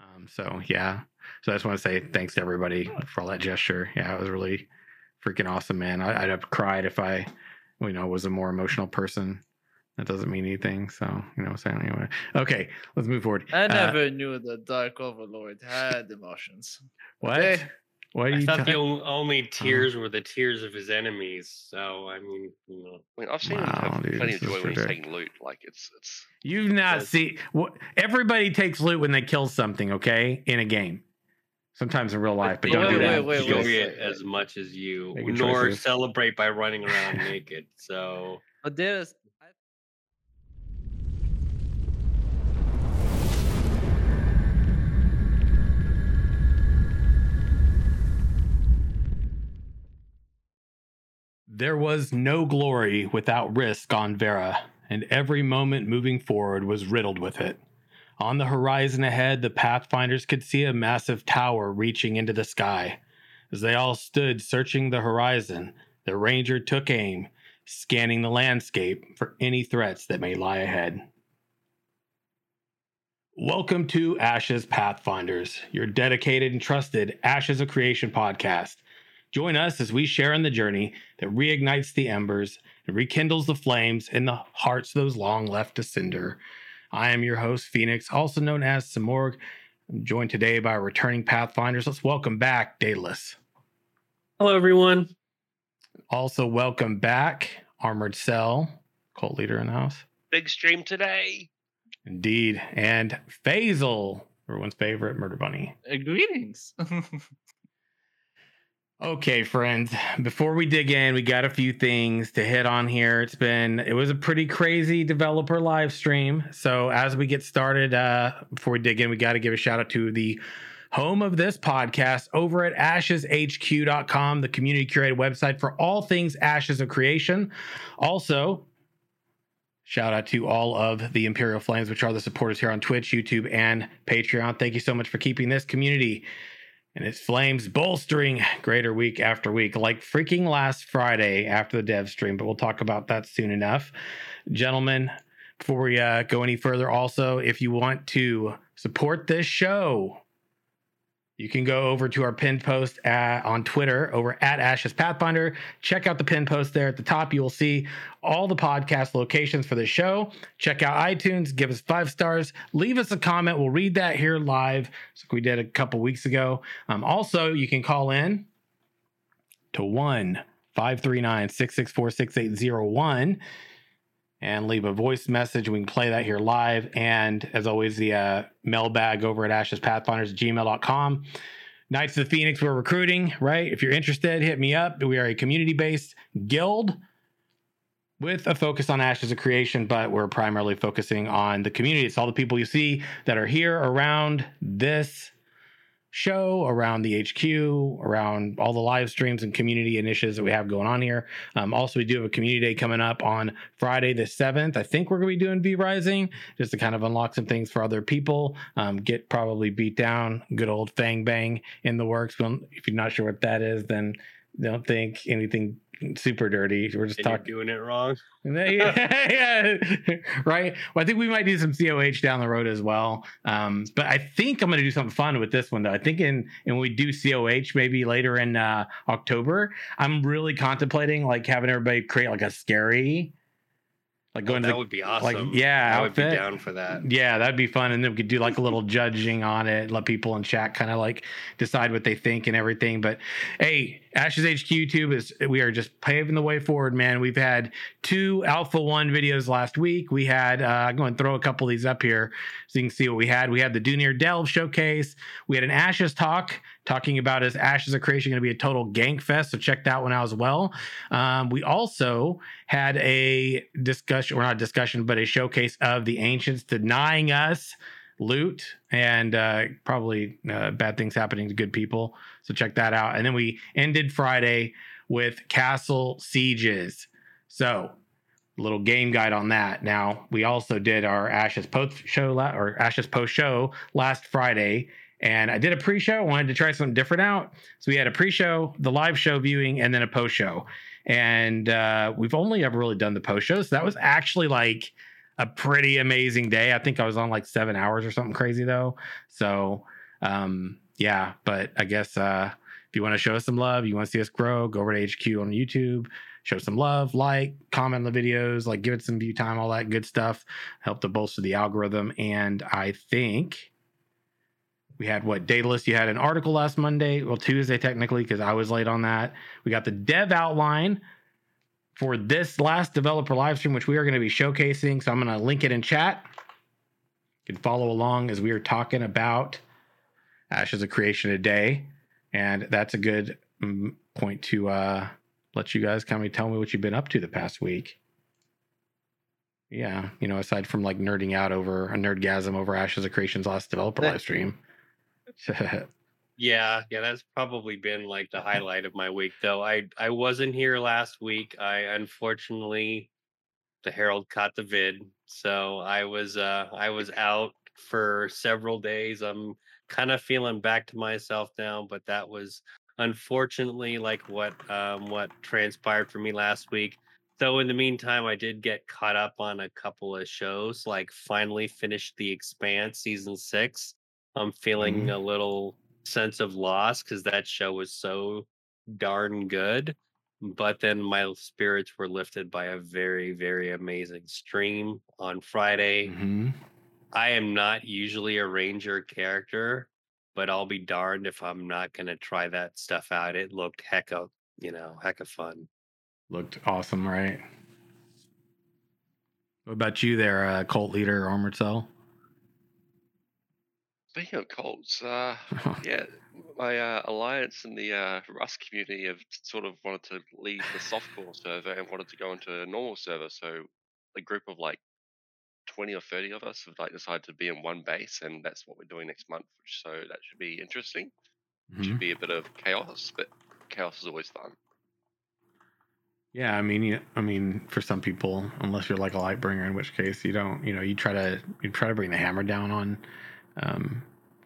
Um, so yeah, so I just want to say thanks to everybody for all that gesture. Yeah, it was really freaking awesome, man. I, I'd have cried if I, you know, was a more emotional person. That doesn't mean anything. So you know, so anyway, okay, let's move forward. I Uh, never knew the Dark Overlord had emotions. what? Okay. What are I thought ta- the only uh-huh. tears were the tears of his enemies. So I mean, you know, I mean, I've seen Wow, him have dude, plenty of joy when he's taking loot. Like it's it's You've not Yes. seen. What, everybody takes loot when they kill something. Okay, in a game. Sometimes in real life, but don't wait, do wait, that. wait, enjoy wait, it wait, as much as you, Making nor choices. celebrate by running around naked. So But there's There was no glory without risk on Verra, and every moment moving forward was riddled with it. On the horizon ahead, the Pathfinders could see a massive tower reaching into the sky. As they all stood searching the horizon, the Ranger took aim, scanning the landscape for any threats that may lie ahead. Welcome to Ashes Pathfinders, your dedicated and trusted Ashes of Creation podcast. Join us as we share in the journey that reignites the embers and rekindles the flames in the hearts of those long left to cinder. I am your host, Phoenix, also known as Samorg. I'm joined today by returning Pathfinders. Let's welcome back Daedalus. hello everyone. Also, welcome back Armored Cell, cult leader in the house. big stream today. Indeed. And Faisal, everyone's favorite murder bunny. uh, greetings. Okay, friends, before we dig in, we got a few things to hit on here. It's been it was a pretty crazy developer live stream. So as we get started, uh before we dig in, we got to give a shout out to the home of this podcast over at asheshq.com, the community curated website for all things Ashes of Creation. Also, Shout out to all of the Imperial Flames, which are the supporters here on Twitch, YouTube, and Patreon. Thank you so much for keeping this community and its flames bolstering greater week after week, like freaking last Friday after the dev stream. But we'll talk about that soon enough. Gentlemen, before we uh, go any further, also, if you want to support this show, you can go over to our pinned post at, on Twitter over at Ashes Pathfinder. Check out the pinned post there at the top. You will see all the podcast locations for the show. Check out iTunes, give us five stars, leave us a comment. We'll read that here live, like we did a couple weeks ago. Um, also, you can call in to 1 539 664 6801 and leave a voice message. We can play that here live. And as always, the uh, mailbag over at Ashes Pathfinders at gmail.com. Knights of the Phoenix, we're recruiting, right? If you're interested, hit me up. We are a community based guild with a focus on Ashes of Creation, but we're primarily focusing on the community. It's all the people you see that are here around this show, around the HQ, around all the live streams and community initiatives that we have going on here. Um, also, we do have a community day coming up on Friday the 7th. I think we're going to be doing V Rising just to kind of unlock some things for other people. Um, get probably beat down, good old Fang Bang in the works. If you're not sure what that is, then don't think anything super dirty. We're just And talking. doing it wrong. yeah, right. Well, I think we might do some COH down the road as well. Um, but I think I'm going to do something fun with this one though. I think in and we do COH maybe later in uh, October. I'm really contemplating like having everybody create like a scary, like Oh, going to that the, would be awesome. Like, yeah, I would be down for that. yeah, that'd be fun. And then we could do like a little judging on it, let people in chat kind of like decide what they think and everything. But hey, Ashes HQ YouTube is we are just paving the way forward, man. We've had two Alpha One videos last week. We had uh, I'm going to throw a couple of these up here so you can see what we had. We had the Dunir Delve showcase. We had an Ashes talk talking about is Ashes of Creation going to be a total gank fest. So check that one out as well. Um, we also had a discussion, or not discussion, but a showcase of the ancients denying us loot and uh, probably uh, bad things happening to good people. So check that out. And then we ended Friday with castle sieges. So little game guide on that. Now we also did our Ashes post show la- or Ashes post show last Friday. And I did a pre-show. I Wanted to try something different out, so we had a pre-show, the live show viewing, and then a post-show. and uh, we've only ever really done the post show. So that was actually like a pretty amazing day. I think I was on like seven hours or something crazy though. So um, yeah, but I guess uh, if you want to show us some love, you want to see us grow, go over to HQ on YouTube, show some love, like, comment on the videos, like give it some view time, all that good stuff. Help to bolster the algorithm. And I think we had what Daedalus, you had an article last Monday, well, Tuesday technically, because I was late on that. We got the dev outline for this last developer live stream, which we are going to be showcasing. So I'm going to link it in chat. You can follow along as we are talking about Ashes of Creation today. And that's a good mm, point to uh, let you guys kind of tell me what you've been up to the past week. Yeah, you know, aside from like nerding out over a nerdgasm over Ashes of Creation's last developer live stream. Yeah, yeah, that's probably been like the highlight of my week though. I I wasn't here last week. I unfortunately the Herald caught the vid. So I was uh I was out for several days. I'm kind of feeling back to myself now, but that was unfortunately like what um what transpired for me last week. Though in the meantime, I did get caught up on a couple of shows, like finally finished The Expanse season 6. I'm feeling Mhm. a little sense of loss because that show was so darn good. But then my spirits were lifted by a very, very amazing stream on Friday. Mhm. I am not usually a ranger character, but I'll be darned if I'm not gonna try that stuff out. It looked hecka, you know, hecka fun. Looked awesome, right? What about you there, uh, cult leader Armored Cell? Speaking of cults, uh, yeah, my uh, alliance in the uh, Rust community have sort of wanted to leave the softcore server and wanted to go into a normal server. So a group of like twenty or thirty of us have like decided to be in one base, and that's what we're doing next month. So that should be interesting. Mhm. Should be a bit of chaos, but chaos is always fun. Yeah, I mean, I mean, for some people, unless you're like a light bringer, in which case you don't, you know, you try to you try to bring the hammer down on um,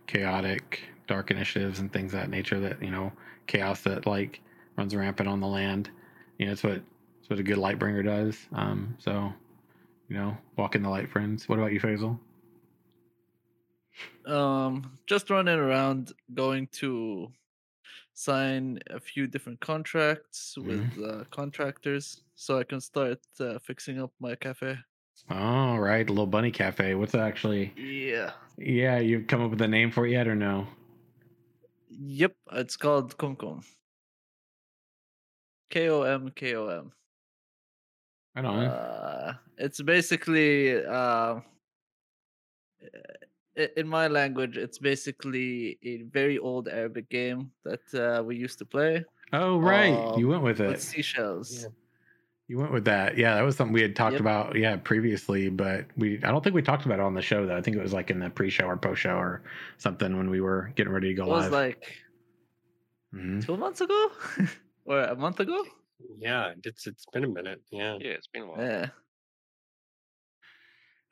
chaotic dark initiatives and things of that nature. That you know, chaos that like runs rampant on the land. You know, it's what it's what a good light bringer does. Um, so, you know, walk in the light, friends. What about you, Faisal? Um, just running around, going to sign a few different contracts with uh, contractors, so I can start uh, fixing up my cafe. All right, little bunny cafe. What's that actually? Yeah. Yeah, you've come up with a name for it yet or no? Yep, it's called Komkom. K O M K O M. Right on. Uh, it's basically uh, in my language, it's basically a very old Arabic game that uh, we used to play oh, right. you um, went with it. with it. seashells. Yeah. You went with that. Yeah, that was something we had talked Yep. about, yeah, previously, but we I don't think we talked about it on the show though. I think it was like in the pre-show or post-show or something when we were getting ready to go live. It was live. like Mhm. two months ago or a month ago. Yeah, it's it's been a minute. Yeah. Yeah, it's been a while. Yeah.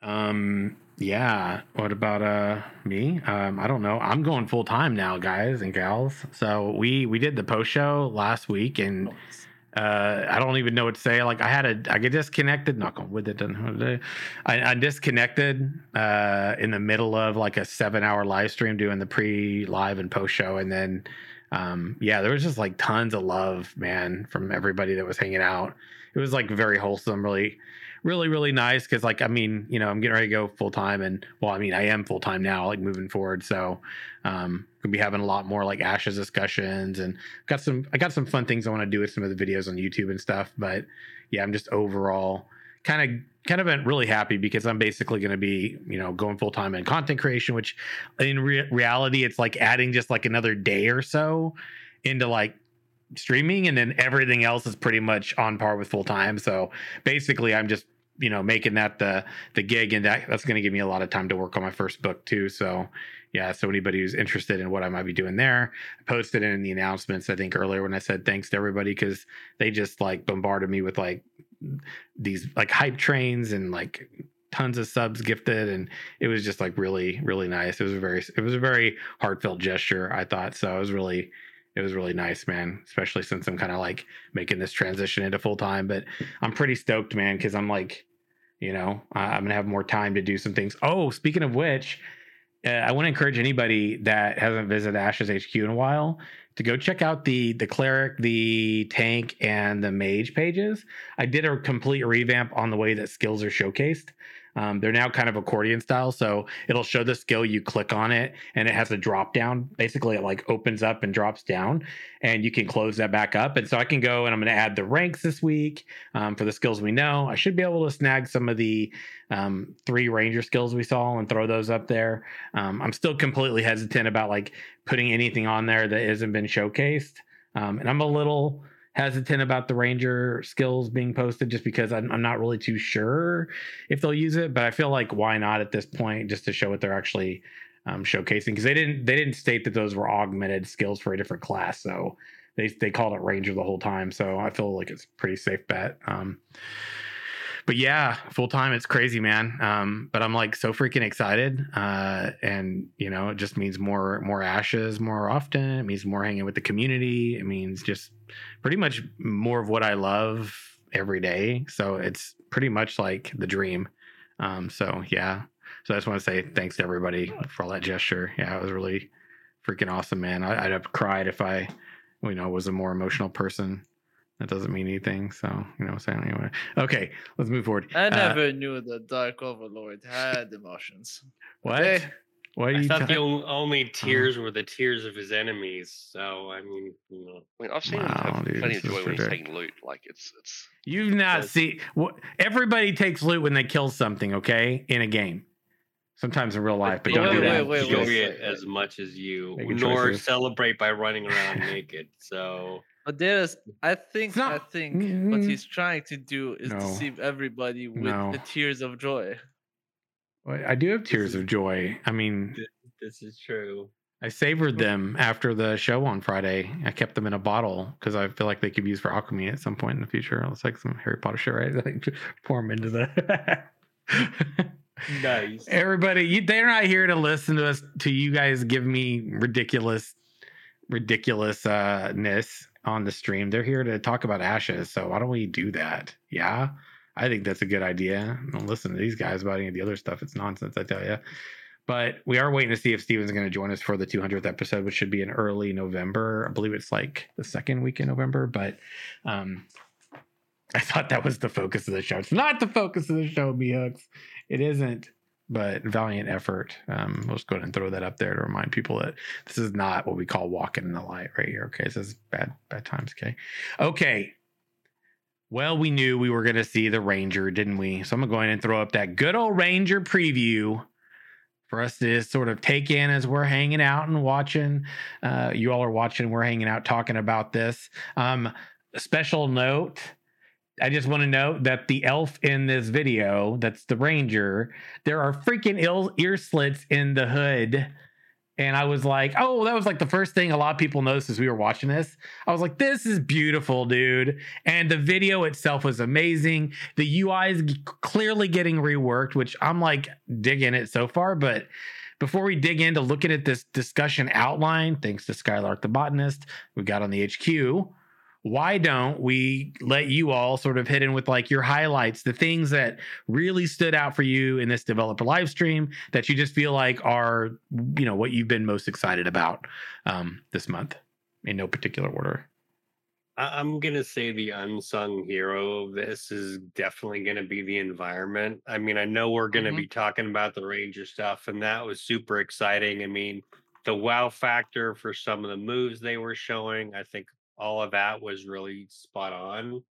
Um yeah, what about uh me? Um I don't know. I'm going full time now, guys and gals. So we we did the post show last week and uh i don't even know what to say. Like i had a i get disconnected knock on wood that doesn't I, I disconnected uh in the middle of like a seven hour live stream doing the pre live and post show and then um yeah there was just like tons of love man from everybody that was hanging out. It was like very wholesome really really really nice because like i mean you know i'm getting ready to go full time and well i mean i am full time now like moving forward so um we'll be having a lot more like ashes discussions and got some i got some fun things i want to do with some of the videos on youtube and stuff but yeah i'm just overall kind of kind of really happy because i'm basically going to be you know going full time in content creation which in re- reality it's like adding just like another day or so into like streaming and then everything else is pretty much on par with full time so basically i'm just you know making that the the gig and that that's going to give me a lot of time to work on my first book too. So yeah so anybody who's interested in what i might be doing there i posted in the announcements i think earlier when i said thanks to everybody because they just like bombarded me with like these like hype trains and like tons of subs gifted and it was just like really really nice it was a very it was a very heartfelt gesture i thought so i was really it was really nice, man. Especially since I'm kind of like making this transition into full time. But I'm pretty stoked, man, because I'm like, you know, I- I'm gonna have more time to do some things. Oh, speaking of which, uh, I want to encourage anybody that hasn't visited Ashes HQ in a while to go check out the the cleric, the tank, and the mage pages. I did a complete revamp on the way that skills are showcased. Um, they're now kind of accordion style, so it'll show the skill. You click on it, and it has a drop down. Basically, it like opens up and drops down, and you can close that back up. And so I can go and I'm going to add the ranks this week um, for the skills we know. I should be able to snag some of the um, three ranger skills we saw and throw those up there. Um, I'm still completely hesitant about like putting anything on there that hasn't been showcased, um, and I'm a little hesitant about the ranger skills being posted just because I'm, I'm not really too sure if they'll use it. But I feel like why not at this point, just to show what they're actually um, showcasing because they didn't they didn't state that those were augmented skills for a different class, so they they called it ranger the whole time. So I feel like it's pretty safe bet. Um, but yeah, full time, it's crazy, man. Um, but I'm like so freaking excited, uh, and you know, it just means more more ashes more often. It means more hanging with the community. It means just pretty much more of what I love every day. So it's pretty much like the dream. Um, so yeah, so I just want to say thanks to everybody for all that gesture. Yeah, it was really freaking awesome, man. I, I'd have cried if I, you know, was a more emotional person. That doesn't mean anything. So, you know, so anyway. Okay, let's move forward. I Uh, never knew the Dark Overlord had emotions. what? Okay. What do I you thought ta- the only tears were the tears of his enemies. So I mean, you know, I mean, I've seen Wow, him dude, plenty of joy when he's ridiculous. taking loot. Like it's it's You've not seen what everybody takes loot when they kill something, okay? In a game. Sometimes in real life, but they don't wait, do wait, that. wait, enjoy wait, it as much as you, Making nor choices. celebrate by running around naked. So But there's, I think, I not- think what Mm, he's trying to do is no. deceive everybody with No. the tears of joy. Well, I do have tears is- of joy. I mean, this is true. I savored them after the show on Friday. I kept them in a bottle because I feel like they could be used for alchemy at some point in the future. It's like some Harry Potter shit, right? Like pour them into the. Nice. Everybody, you, they're not here to listen to us to you guys give me ridiculous, ridiculousness uh, on the stream. They're here to talk about ashes. So why don't we do that? Yeah, I think that's a good idea. Don't listen to these guys about any of the other stuff. It's nonsense, I tell you. But we are waiting to see if Steven's going to join us for the 200th episode, which should be in early November. I believe it's like the second week in November. But um, I thought that was the focus of the show. It's not the focus of the show, B Hooks. It isn't, but valiant effort. Um, we'll just go ahead and throw that up there to remind people that this is not what we call walking in the light right here. Okay. This is bad, bad times. Okay. Okay. Well, we knew we were going to see the Ranger, didn't we? So I'm going to go ahead and throw up that good old Ranger preview for us to sort of take in as we're hanging out and watching. Uh, you all are watching, we're hanging out talking about this. Um, special note I just want to note that the elf in this video, that's the ranger, there are freaking ill ear slits in the hood. And I was like, oh, that was like the first thing a lot of people noticed as we were watching this. I was like, this is beautiful, dude. And the video itself was amazing. The UI is clearly getting reworked, which I'm like digging it so far. But before we dig into looking at this discussion outline, thanks to Skylark the botanist, we got on the HQ why don't we let you all sort of hit in with like your highlights, the things that really stood out for you in this developer live stream that you just feel like are, you know, what you've been most excited about um, this month in no particular order. I'm gonna say the unsung hero of this is definitely gonna be the environment. I mean, I know we're gonna Mhm. be talking about the Ranger stuff, and that was super exciting. I mean, the wow factor for some of the moves they were showing, I think all of that was really spot on.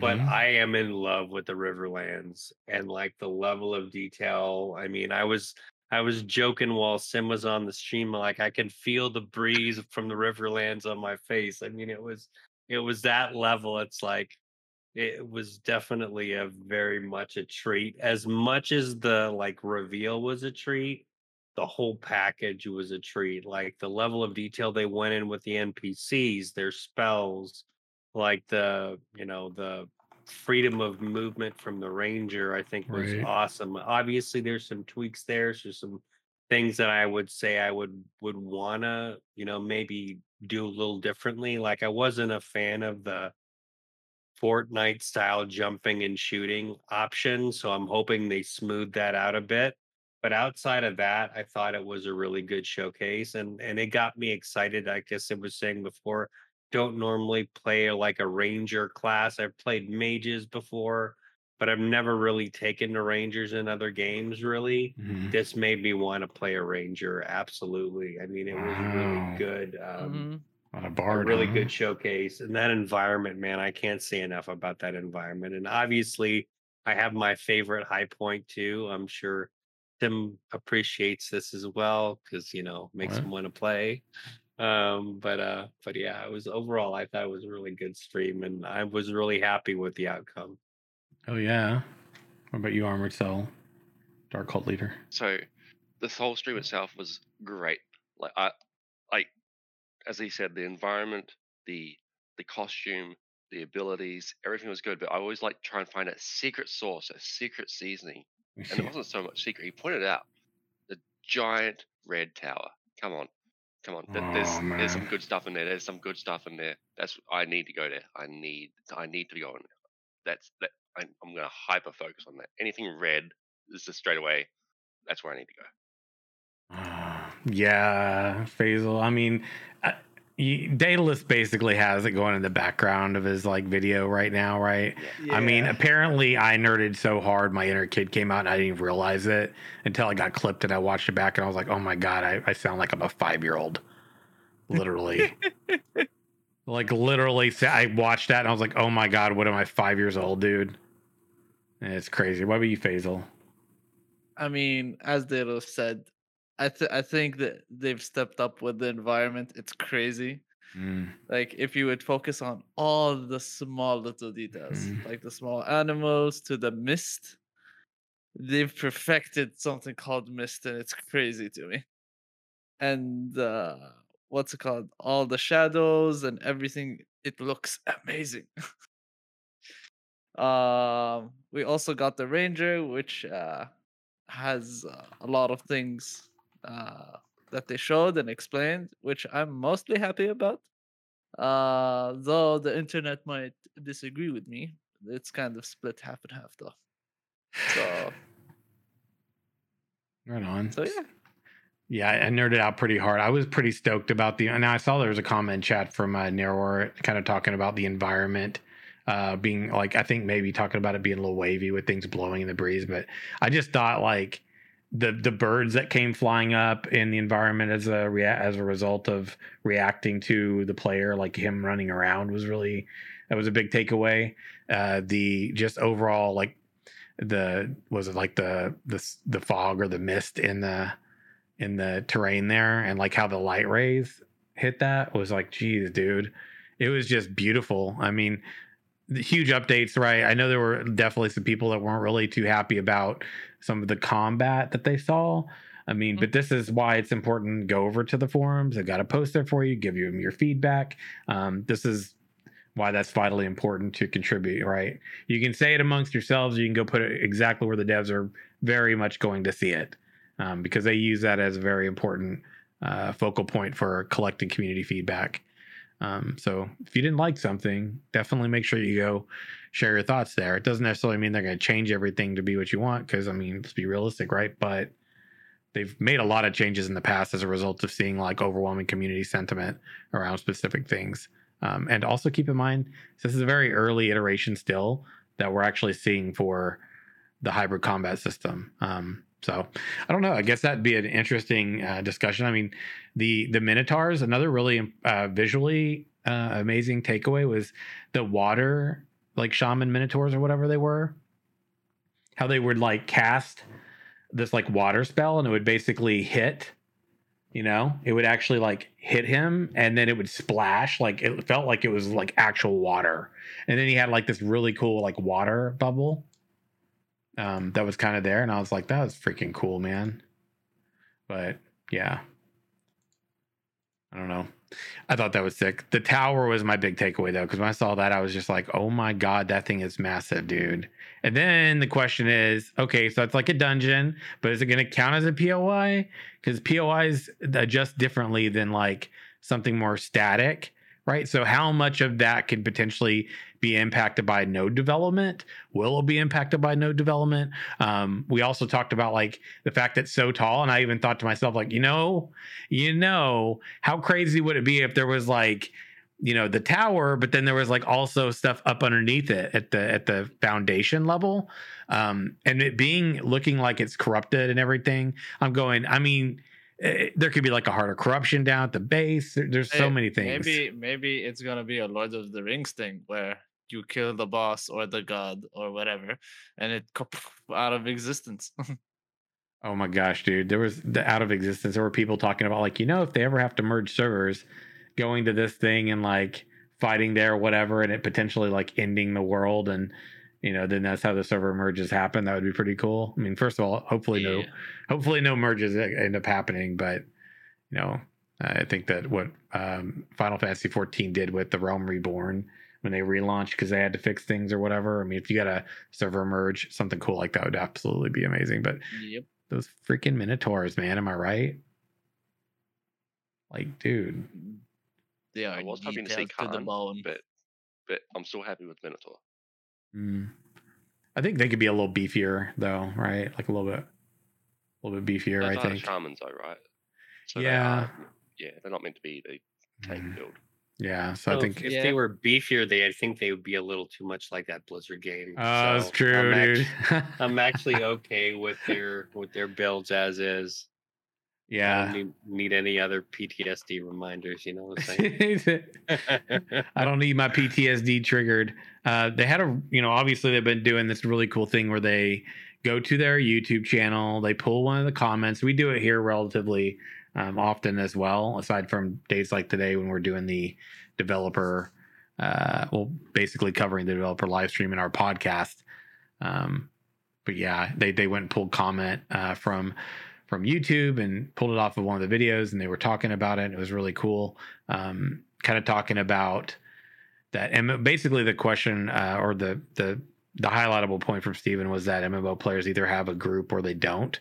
But Mhm. I am in love with the Riverlands and like the level of detail. I mean, I was I was joking while Sim was on the stream, like I could feel the breeze from the Riverlands on my face. I mean, it was it was that level. It's like it was definitely a very much a treat. As much as the like reveal was a treat, the whole package was a treat. Like the level of detail they went in with the NPCs, their spells, like the you know the freedom of movement from the ranger i think was Right. awesome obviously there's some tweaks there so some things that i would say i would would wanna you know maybe do a little differently. Like I wasn't a fan of the Fortnite style jumping and shooting option, so I'm hoping they smooth that out a bit. But outside of that, I thought it was a really good showcase and and it got me excited. I guess I was saying before, don't normally play like a ranger class. I've played mages before, but I've never really taken to rangers in other games really. Mhm. This made me want to play a ranger absolutely. I mean, it was Wow. really good. Um Mhm. What a a really huh? good showcase and that environment man i can't say enough about that environment and obviously i have my favorite high point too i'm sure tim appreciates this as well because you know makes What? him want to play um but uh but yeah it was overall i thought it was a really good stream and i was really happy with the outcome Oh yeah. What about you, Armored Soul? Dark Cult Leader. So, this whole stream itself was great. Like I, like as he said, the environment, the the costume, the abilities, everything was good. But I always like to try and find a secret sauce, a secret seasoning, and it wasn't so much secret. He pointed out the giant red tower. Come on, come on. Th- There's Oh, there's some good stuff in there. There's some good stuff in there. That's I need to go there. I need I need to go in there. That's that. I, I'm gonna hyper focus on that. Anything red this is straight away. That's where I need to go. Ah, yeah, Faisal. I mean, uh, y- Daedalus basically has it going in the background of his like video right now, right? I mean, apparently I nerded so hard my inner kid came out and I didn't even realize it until I got clipped and I watched it back and I was like, oh my god, I, I sound like I'm a five year old, literally. like literally, sa- I watched that and I was like, oh my god, what am I five years old, dude? And it's crazy. What about you, Faisal? I mean, as Dado said, I th- I think that they've stepped up with the environment. It's crazy. Mm, Like if you would focus on all the small little details, Mhm. like the small animals to the mist, they've perfected something called mist, and it's crazy to me. And uh, what's it called? All the shadows and everything. It looks amazing. um, we also got the ranger, which uh, has uh, a lot of things uh, that they showed and explained, which I'm mostly happy about. Uh, though the internet might disagree with me, it's kind of split half and half, though. So, right on. so yeah. Yeah, I nerded out pretty hard. I was pretty stoked about the. And I saw there was a comment chat from uh, Narrower, kind of talking about the environment uh, being like I think maybe talking about it being a little wavy with things blowing in the breeze. But I just thought like the the birds that came flying up in the environment as a rea- as a result of reacting to the player, like him running around, was really that was a big takeaway. Uh, the just overall like the was it like the the the fog or the mist in the in the terrain there and like how the light rays hit that was like geez dude. It was just beautiful. I mean huge updates right? I know there were definitely some people that weren't really too happy about some of the combat that they saw. I mean but this is why it's important. To go over to the forums. I got a post there for you give you your feedback. Um, this is why that's vitally important to contribute right? You can say it amongst yourselves. You can go put it exactly where the devs are very much going to see it um, because they use that as a very important uh, focal point for collecting community feedback. Um, so if you didn't like something, definitely make sure you go share your thoughts there. It doesn't necessarily mean they're going to change everything to be what you want, because I mean, let's be realistic, right? But they've made a lot of changes in the past as a result of seeing like overwhelming community sentiment around specific things. Um, and also keep in mind, this is a very early iteration still that we're actually seeing for the hybrid combat system. Um, so I don't know. I guess that'd be an interesting uh, discussion. I mean, the the minotaurs. Another really uh, visually uh, amazing takeaway was the water, like shaman minotaurs or whatever they were. How they would like cast this like water spell, and it would basically hit. You know, it would actually like hit him, and then it would splash. Like it felt like it was like actual water, and then he had like this really cool like water bubble um, that was kind of there, and I was like, that was freaking cool, man. But yeah, I don't know. I thought that was sick. The tower was my big takeaway though, because when I saw that, I was just like, oh my god, that thing is massive, dude. And then the question is, okay, so it's like a dungeon, but is it going to count as a POI? Because POIs adjust differently than like something more static, right? So how much of that could potentially be impacted by node development? Will it be impacted by node development? Um, we also talked about like the fact that it's so tall, and I even thought to myself, like, you know, you know, how crazy would it be if there was like you know the tower but then there was like also stuff up underneath it at the at the foundation level um and it being looking like it's corrupted and everything i'm going i mean eh, there could be like a heart of corruption down at the base there, there's so Hey, many things Maybe maybe it's gonna be a Lord of the Rings thing where you kill the boss or the god or whatever, and it out of existence. oh my gosh dude there was the out of existence there were people talking about like you know if they ever have to merge servers going to this thing and like fighting there or whatever and it potentially like ending the world and you know then that's how the server merges happen that would be pretty cool i mean first of all hopefully no hopefully no merges e- end up happening but you know i think that what um, final fantasy 14 did with the realm reborn when they relaunched because they had to fix things or whatever i mean if you got a server merge something cool like that would absolutely be amazing but Yep. those freaking minotaurs man am i right like dude They are I was hoping to see detailed to the Khan, bone. but but I'm still happy with Minotaur. mm. i think they could be a little beefier though right like a little bit a little bit beefier Those i are the think shamans, though, right? they Yeah. are- yeah, they're not meant to be the tank Mm. build. Yeah so i think if, Yeah. they were beefier, they I think they would be a little too much like that Blizzard game. oh that's true I'm dude act- I'm actually okay with their with their builds as is. Yeah, I don't need, need any other PTSD reminders. You know what I'm saying? I don't need my PTSD triggered. Uh, they had a, you know, obviously they've been doing this really cool thing where they go to their YouTube channel, they pull one of the comments. We do it here relatively um, often as well, aside from days like today when we're doing the developer, uh, well, basically covering the developer live stream in our podcast. Um, but yeah, they they went and pulled comment uh, from from YouTube and pulled it off of one of the videos, and they were talking about it. It was really cool. Um, kind of talking about that, and basically the question uh, or the the the highlightable point from Steven was that MMO players either have a group or they don't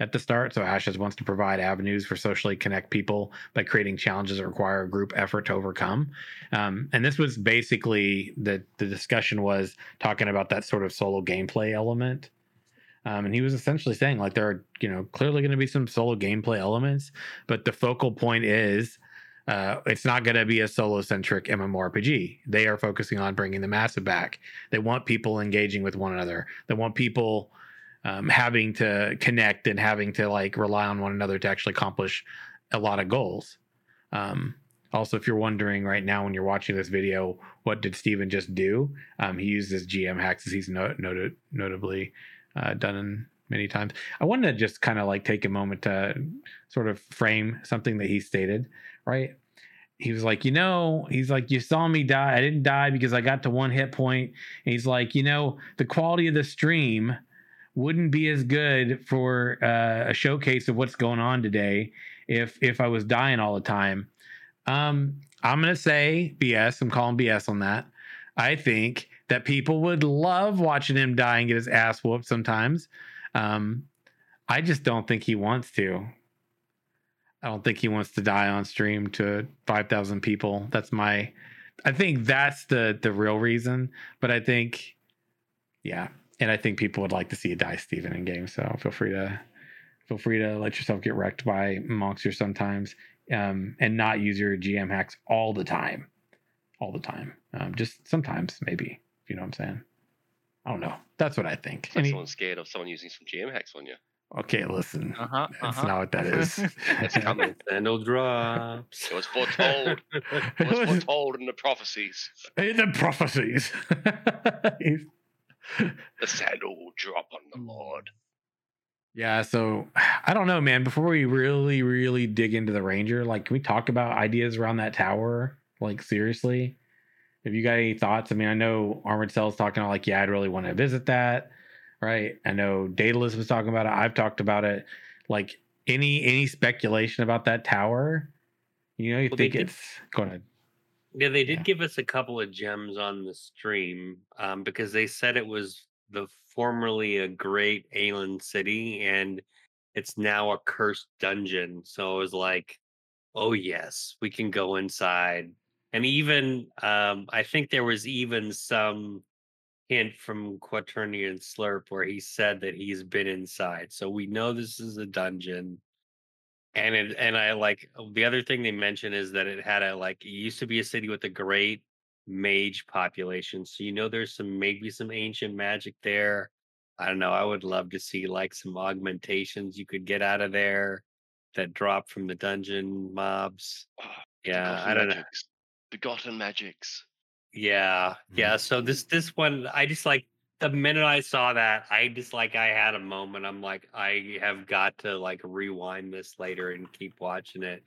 at the start. So Ashes wants to provide avenues for socially connect people by creating challenges that require a group effort to overcome. Um, and this was basically the the discussion was talking about that sort of solo gameplay element. Um, and he was essentially saying like there are you know clearly going to be some solo gameplay elements, but the focal point is uh, it's not going to be a solo centric MMORPG. They are focusing on bringing the massive back. They want people engaging with one another. They want people um, having to connect and having to like rely on one another to actually accomplish a lot of goals. Um, also, if you're wondering right now when you're watching this video, what did Steven just do? Um, he used his GM hacks as he's no- noted, notably uh, done many times. I wanted to just kind of like take a moment to sort of frame something that he stated, right? He was like, you know, he's like, you saw me die. I didn't die because I got to one hit point. And he's like, you know, the quality of the stream wouldn't be as good for uh, a showcase of what's going on today if if I was dying all the time. Um, I'm gonna say BS. I'm calling BS on that. I think that people would love watching him die and get his ass whooped sometimes. Um, I just don't think he wants to. I don't think he wants to die on stream to 5,000 people. That's my I think that's the the real reason, but I think yeah, and I think people would like to see you die Steven in game, so feel free to feel free to let yourself get wrecked by monster sometimes um, and not use your GM hacks all the time. All the time. Um, just sometimes maybe, if you know what I'm saying. I don't know. That's what I think. It's like Any- someone's scared of someone using some GM hacks on you. okay, listen. Uh huh. That's not what that is. It's coming. Sandal drops. It was foretold. It was foretold in the prophecies. In the prophecies. The sandal will drop on the Lord. yeah, so I don't know, man. Before we really, really dig into the Ranger, like, can we talk about ideas around that tower? Like, seriously? Have you got any thoughts? I mean, I know Armored Cell's talking about, like, yeah, I'd really want to visit that, right? I know Daedalus was talking about it. I've talked about it. Like, any any speculation about that tower? You know, you Well, think did- it's go ahead. Yeah, they did Yeah. give us a couple of gems on the stream um, because they said it was the formerly a great Aeon city and it's now a cursed dungeon. So it was like oh yes, we can go inside. And even um, I think there was even some hint from Quaternion Slurp where he said that he's been inside. So we know this is a dungeon. And it and I like uh, the other thing they mentioned is that it had a like it used to be a city with a great mage population. So you know there's some maybe some ancient magic there. I don't know. I would love to see like some augmentations you could get out of there that drop from the dungeon mobs. Oh, Yeah, I don't know. magics. Forgotten magics. Yeah, yeah. Mm. So this this one, I just like the minute I saw that, I just like I had a moment. I'm like, I have got to like rewind this later and keep watching it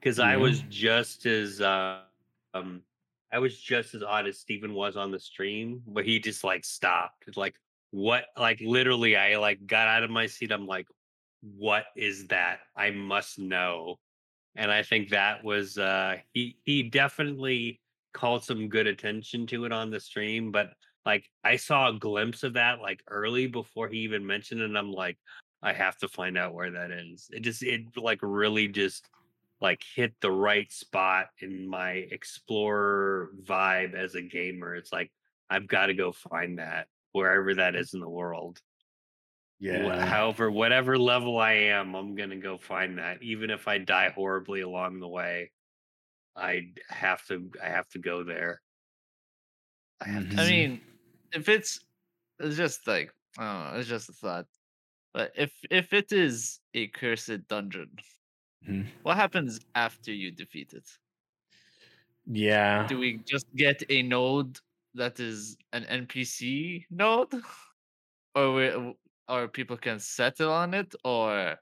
because I was just as uh, um, I was just as odd as Steven was on the stream, but he just like stopped. It's like what? Like literally, I like got out of my seat. I'm like, what is that? I must know. And I think that was uh he he definitely called some good attention to it on the stream, but like I saw a glimpse of that like early before he even mentioned it. And I'm like, I have to find out where that is. It just it like really just like hit the right spot in my explorer vibe as a gamer. It's like I've got to go find that wherever that is in the world. Yeah. However, whatever level I am, I'm gonna go find that. Even if I die horribly along the way, I have to. I have to go there. I have to. Mm-hmm. I mean, if it's it's just like I don't know, it's just a thought. But if if it is a cursed dungeon, Mhm. what happens after you defeat it? Yeah. Do we just get a node that is an NPC node, or we, or people can settle on it, or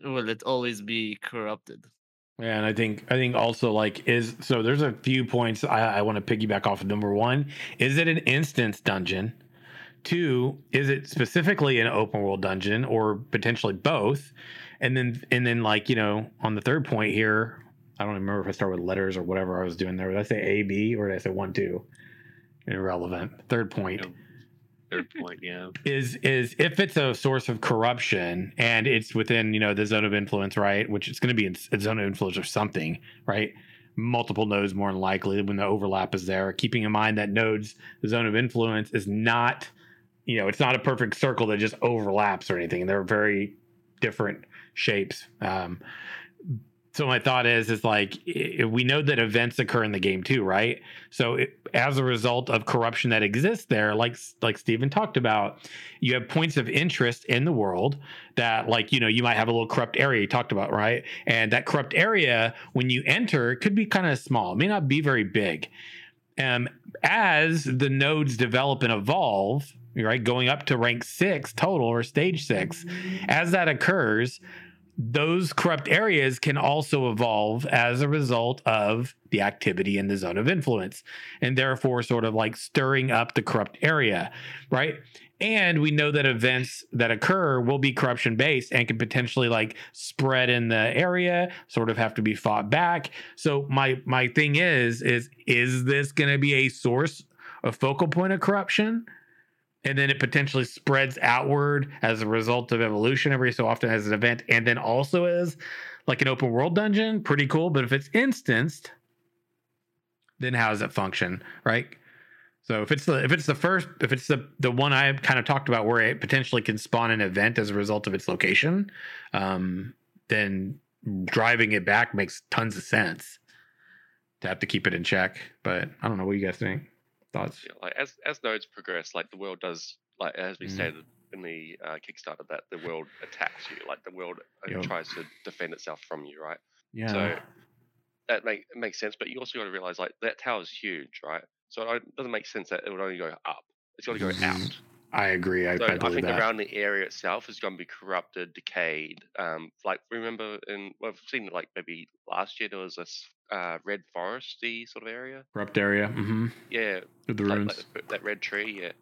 will it always be corrupted? And I think I think also like is so there's a few points I, I want to piggyback off of. Number one, is it an instance dungeon? Two, is it specifically an open world dungeon or potentially both? And then and then like, you know, on the third point here, I don't remember if I start with letters or whatever I was doing there. Did I say A, B, or did I say one, two? Irrelevant. Third point. Third point, yeah. is is if it's a source of corruption and it's within you know the zone of influence right which it's going to be in a zone of influence or something right multiple nodes more than likely when the overlap is there keeping in mind that nodes the zone of influence is not you know it's not a perfect circle that just overlaps or anything they're very different shapes um so my thought is is like we know that events occur in the game too right so it, as a result of corruption that exists there like like Steven talked about you have points of interest in the world that like you know you might have a little corrupt area you talked about right? And that corrupt area when you enter could be kind of small it may not be very big. Um as the nodes develop and evolve right going up to rank 6 total or stage 6 as that occurs those corrupt areas can also evolve as a result of the activity in the zone of influence and therefore sort of like stirring up the corrupt area right? And we know that events that occur will be corruption based and can potentially like spread in the area sort of have to be fought back. So my my thing is is is this going to be a source a focal point of corruption and then it potentially spreads outward as a result of evolution every so often as an event and then also as like an open world dungeon pretty cool but if it's instanced then how does it function right? So if it's the if it's the first if it's the the one i kind of talked about where it potentially can spawn an event as a result of its location um then driving it back makes tons of sense. To have to keep it in check but i don't know what you guys think thoughts Yeah, like as as nodes progress, like the world does, like as we Mhm. stated in the uh, Kickstarter, that the world attacks you, like the world uh, Yep. tries to defend itself from you, right? yeah So that make it makes sense, but you also got to realize like that tower is huge, right? So it doesn't make sense that it would only go up. It's got to go Mhm. out. I agree. I, So I I, think that. around the area itself is going to be corrupted, decayed. Um, like remember in well, we've seen like maybe last year there was this uh, red foresty sort of area. Corrupt area. Mm-hmm. Yeah, With the like, ruins. like that red tree. Yeah,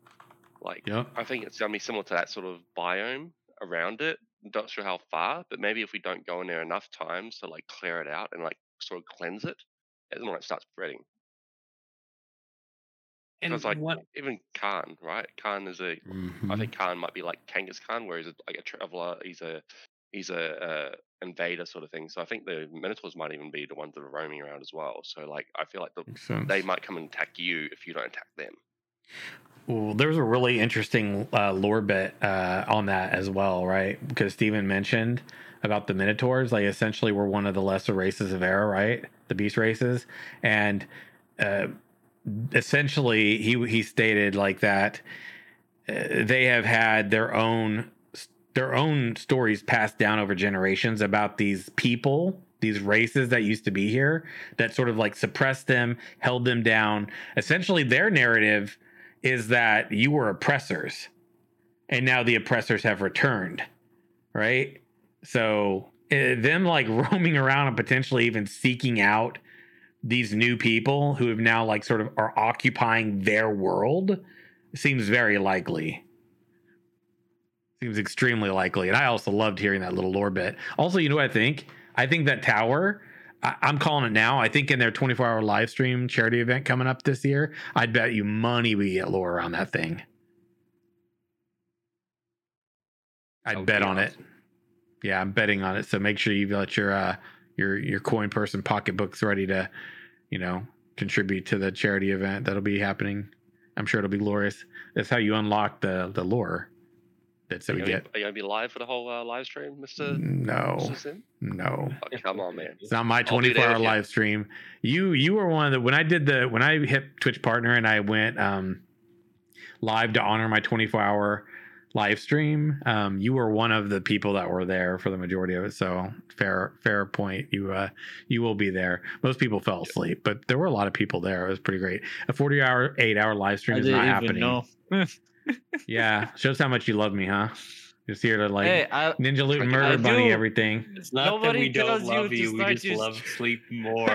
like Yep. I think it's going to be similar to that sort of biome around it. Not sure how far, but maybe if we don't go in there enough times to like clear it out and like sort of cleanse it, it starts spreading. And Because like what even Khan, right? Khan is a I Mhm. think Khan might be like Genghis Khan, where he's a, like a traveler. He's a he's a, invader sort of thing. So I think the Minotaurs might even be the ones that are roaming around as well. So like I feel like the, they might come and attack you if you don't attack them. Well, there's a really interesting uh, lore bit uh, on that as well, right? Because Steven mentioned about the Minotaurs, like essentially we're one of the lesser races of Era, right? The beast races, and uh, essentially he he stated like that uh, they have had their own their own stories passed down over generations about these people these races that used to be here that sort of like suppressed them held them down. Essentially their narrative is that you were oppressors and now the oppressors have returned right? So uh, them like roaming around and potentially even seeking out these new people who have now like sort of are occupying their world seems very likely seems extremely likely and i also loved hearing that little lore bit also you know what i think i think that tower I- I'm calling it now. I think in their 24 hour live stream charity event coming up this year, I'd bet you money we get lore around that thing. I'd bet be on it. Yeah, I'm betting on it. So make sure you got your uh your your coin purse and pocketbooks ready to, you know, contribute to the charity event that'll be happening. I'm sure it'll be glorious. That's how you unlock the the lore. That's that we get. be- are you gonna be live for the whole uh, live stream, Mister? No, Mr. No. Oh, come on, man. It's not my 24 hour live stream. You you were one of the when I did the when I hit Twitch partner and I went um live to honor my 24 hour live stream. Um you were one of the people that were there for the majority of it. So fair fair point. You uh you will be there. Most people fell asleep, but there were a lot of people there. It was pretty great. A 40 hour 8 hour live stream I is didn't not even happening. know. Yeah, shows how much you love me, huh? Just here to like hey, I, Ninja Loot I Murder do. Bunny everything. It's not that Nobody we don't tells you love to you, we start just your love sleep more.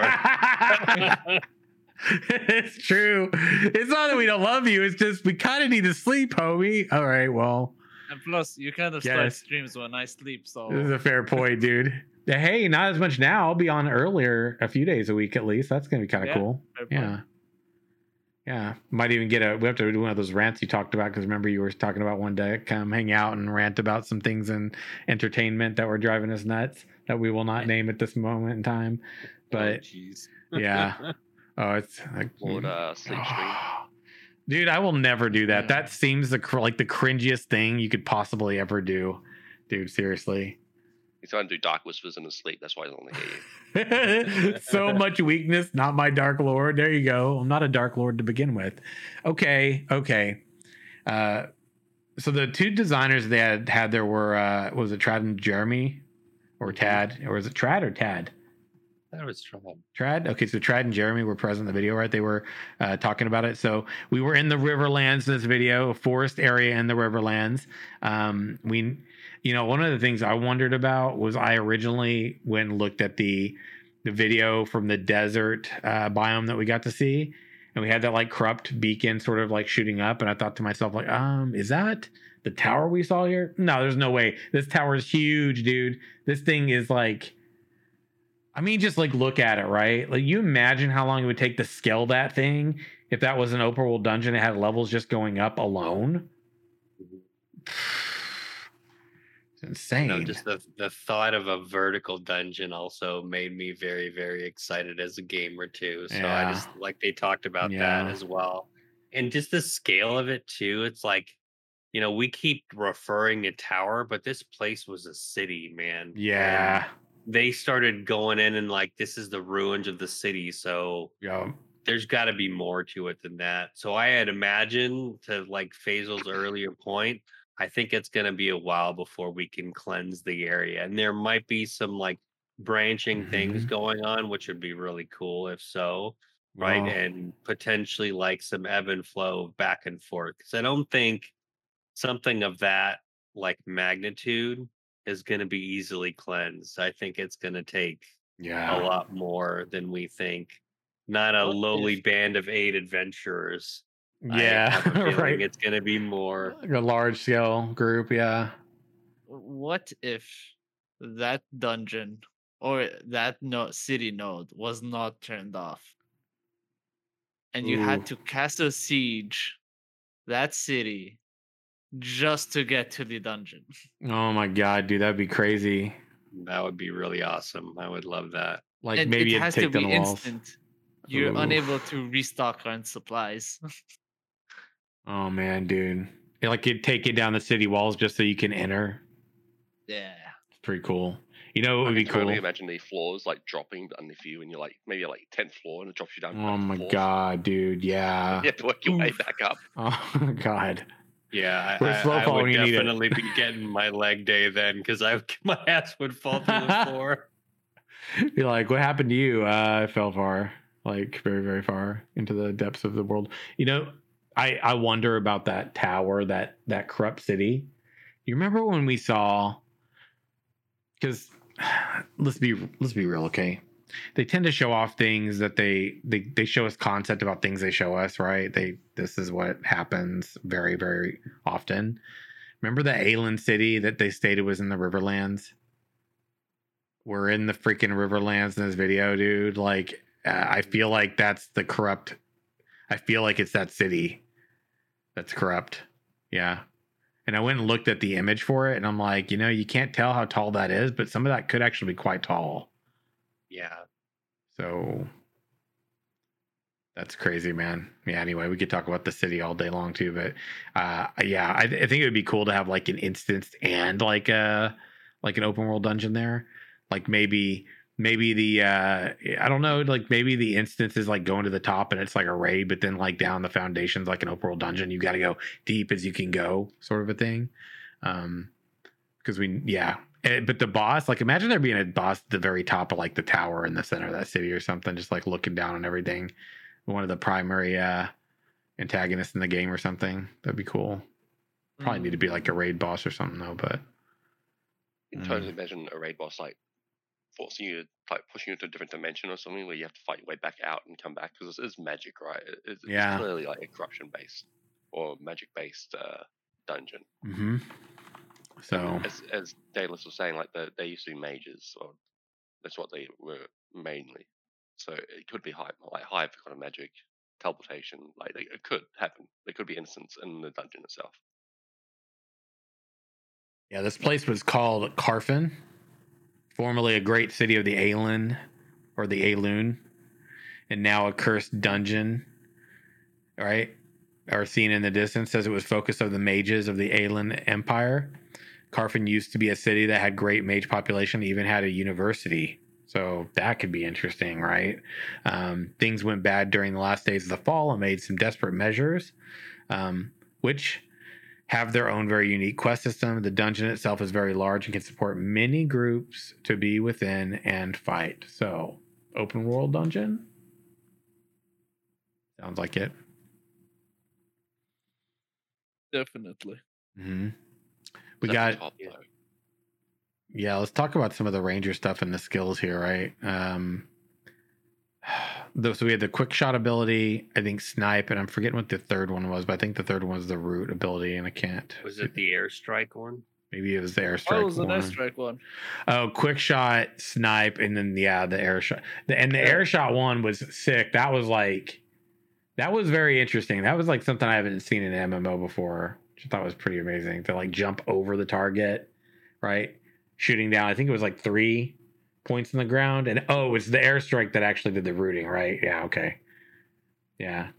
it's true. It's not that we don't love you. It's just we kind of need to sleep, homie. All right. Well, and plus you kind of start Yes. streams when I sleep, so this is a fair point, dude. Hey, not as much now. I'll be on earlier, a few days a week at least. That's gonna be kind of Yeah, cool. Yeah. Yeah. Might even get a. We have to do one of those rants you talked about because remember you were talking about one day come hang out and rant about some things in entertainment that were driving us nuts that we will not name at this moment in time. Oh, but jeez. yeah. Oh, it's like Or uh, sleep stream. Dude, I will never do that. Yeah. That seems the cr- like the cringiest thing you could possibly ever do. Dude, seriously. He's trying to do dark whispers in his sleep. That's why he doesn't hear you. so much weakness, not my dark lord. There you go. I'm not a dark lord to begin with. Okay, okay. Uh so the two designers they had had there were uh was it Trad and Jeremy or Tad or was it Trad or Tad? That was trouble. Trad. Okay, so Trad and Jeremy were present in the video, right? They were uh, talking about it. So we were in the Riverlands in this video, a forest area in the Riverlands. Um, we, you know, one of the things I wondered about was I originally when looked at the the video from the desert uh, biome that we got to see, and we had that like corrupt beacon sort of like shooting up, and I thought to myself like, um, is that the tower we saw here? No, there's no way. This tower is huge, dude. This thing is like. I mean, just like look at it, right? Like you imagine how long it would take to scale that thing if that was an open world dungeon that had levels just going up alone. It's insane. No, just the the thought of a vertical dungeon also made me very very excited as a gamer too. So Yeah. I just like they talked about Yeah. that as well, and just the scale of it too. It's like, you know, we keep referring to tower, but this place was a city, man. yeah. They started going in and like this is the ruins of the city. So Yeah. there's got to be more to it than that. So I had imagined to like Faisal's earlier point, I think it's going to be a while before we can cleanse the area. And there might be some like branching things Mhm. going on, which would be really cool if so. Right. And potentially like some ebb and flow back and forth. Cause I don't think something of that like magnitude is going to be easily cleansed. I think it's going to take Yeah. a lot more than we think. Not a What lowly if- band of eight adventurers. I Yeah. have a feeling right. It's going to be more. Like a large scale group. Yeah. what if that dungeon or that no- city node was not turned off and you Ooh. had to cast a siege that city just to get to the dungeon Oh my God, dude. That'd be crazy. That would be really awesome. I would love that. Like and maybe it it'd has to take be down the walls. instant. You're Ooh. unable to restock on supplies. Oh man, dude. Yeah, Like you'd take it down the city walls just so you can enter. yeah. It's pretty cool. You know what would be can cool? totally imagine the floors like dropping underneath you, and you're like maybe like tenth floor, and it drops you down. Oh my fourth. god, dude. Yeah. You have to work your way back up. Oh my god. Yeah, I, I, I would when you need definitely be getting my leg day then because I my ass would fall to the floor. Be like, what happened to you? Uh, I fell far, like very, very far into the depths of the world. You know, I I wonder about that tower, that that corrupt city. You remember when we saw? Because let's be let's be real, okay? They tend to show off things that they they they show us concept about things they show us, right? They this is what happens very very often. Remember the Aelin city that they stated was in the Riverlands? we're in the freaking Riverlands in this video, dude. Like, uh, I feel like that's the corrupt. I feel like it's that city that's corrupt. Yeah. And I went and looked at the image for it, and I'm like, you know, you can't tell how tall that is, but some of that could actually be quite tall. Yeah, So that's crazy, man. Yeah. Anyway, we could talk about the city all day long too, but uh, yeah, I, I think it would be cool to have like an instance and like a like an open world dungeon there. Like maybe maybe the uh I don't know, like maybe the instance is like going to the top and it's like a raid, but then like down the foundations like an open world dungeon, you got to go deep as you can go, sort of a thing. Um, because we yeah Eh, but the boss like imagine there being a boss at the very top of like the tower in the center of that city or something just like looking down on everything one of the primary uh antagonists in the game or something that'd be cool probably need to be like a raid boss or something though but You can Mm. totally imagine a raid boss like forcing you, to, like pushing you into a different dimension or something where you have to fight your way back out and come back because it's, it's magic, right? It- It's, Yeah. it's clearly like a corruption based or magic based uh, dungeon. hmm so As as Daedalus was saying, like the, they used to be mages, or that's what they were mainly. So it could be hive, like hive kind of magic, teleportation. Like they, it could happen. There could be instance in the dungeon itself. yeah this place was called carfin formerly a great city of the Aelin or the Aelun and now a cursed dungeon right are seen in the distance says it was focus of the mages of the Aelin Empire. Carfin used to be a city that had great mage population, even had a university. So that could be interesting, right? Um, things went bad during the last days of the fall and made some desperate measures, um, which have their own very unique quest system. The dungeon itself is very large and can support many groups to be within and fight. So, open world dungeon? Sounds like it. Definitely. hmm We That's got yeah. Let's talk about some of the ranger stuff and the skills here, right? Um, though, so we had the quick shot ability. I think snipe, and I'm forgetting what the third one was, but I think the third one was the root ability, and I can't. was it the airstrike one? Maybe it was the airstrike. Oh, it was an one. airstrike one. Oh, quick shot, snipe, and then yeah, the air shot. The, and the Yeah. air shot one was sick. That was like, that was very interesting. That was like something I haven't seen in an MMO before, which I thought was pretty amazing. To like jump over the target, right, shooting down. I think it was like three points in the ground, and oh, it's the airstrike that actually did the rooting, right? Yeah, okay, yeah,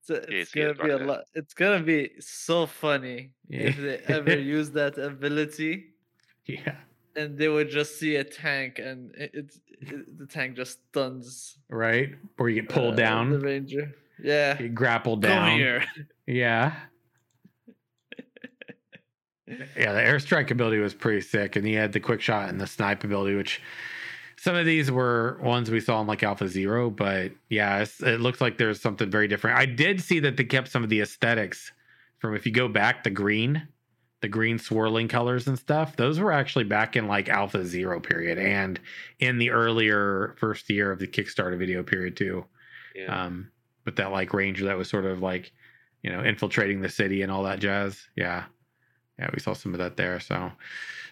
It's, a- Yeah, it's gonna be a lot. It's gonna be so funny if they ever use that ability, yeah, and they would just see a tank, and it, it's it, the tank just stuns. right. Or you get pulled uh, the down, ranger. Yeah, you grappled come down. here. Yeah. Yeah, the airstrike ability was pretty sick, and he had the quick shot and the snipe ability, which some of these were ones we saw in like Alpha Zero, but yeah, it's, it looks like there's something very different. I did see that they kept some of the aesthetics from if you go back, the green, the green swirling colors and stuff. Those were actually back in like Alpha Zero period and in the earlier first year of the Kickstarter video period too Yeah. um, with that like ranger that was sort of like, you know, infiltrating the city and all that jazz. Yeah, yeah, we saw some of that there. So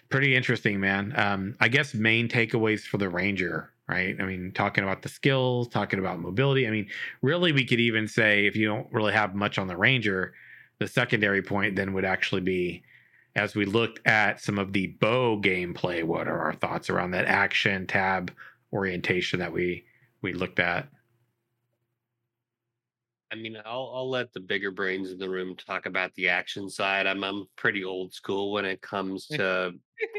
pretty interesting, man. Um, I guess main takeaways for the ranger, right? I mean, talking about the skills, talking about mobility. I mean, really, we could even say if you don't really have much on the ranger, the secondary point then would actually be as we looked at some of the bow gameplay, what are our thoughts around that action tab orientation that we we looked at? I mean, I'll I'll let the bigger brains in the room talk about the action side. I'm I'm pretty old school when it comes to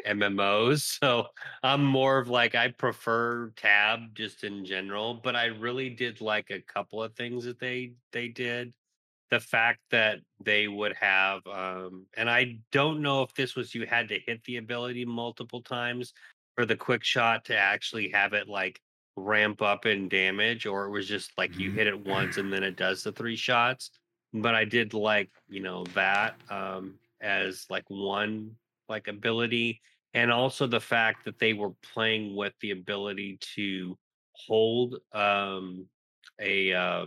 MMOs, so I'm more of like I prefer tab just in general. But I really did like a couple of things that they they did. The fact that they would have, um, and I don't know if this was you had to hit the ability multiple times for the quick shot to actually have it like ramp up in damage or it was just like you Mhm. hit it once and then it does the three shots but i did like you know that um as like one like ability and also the fact that they were playing with the ability to hold um a uh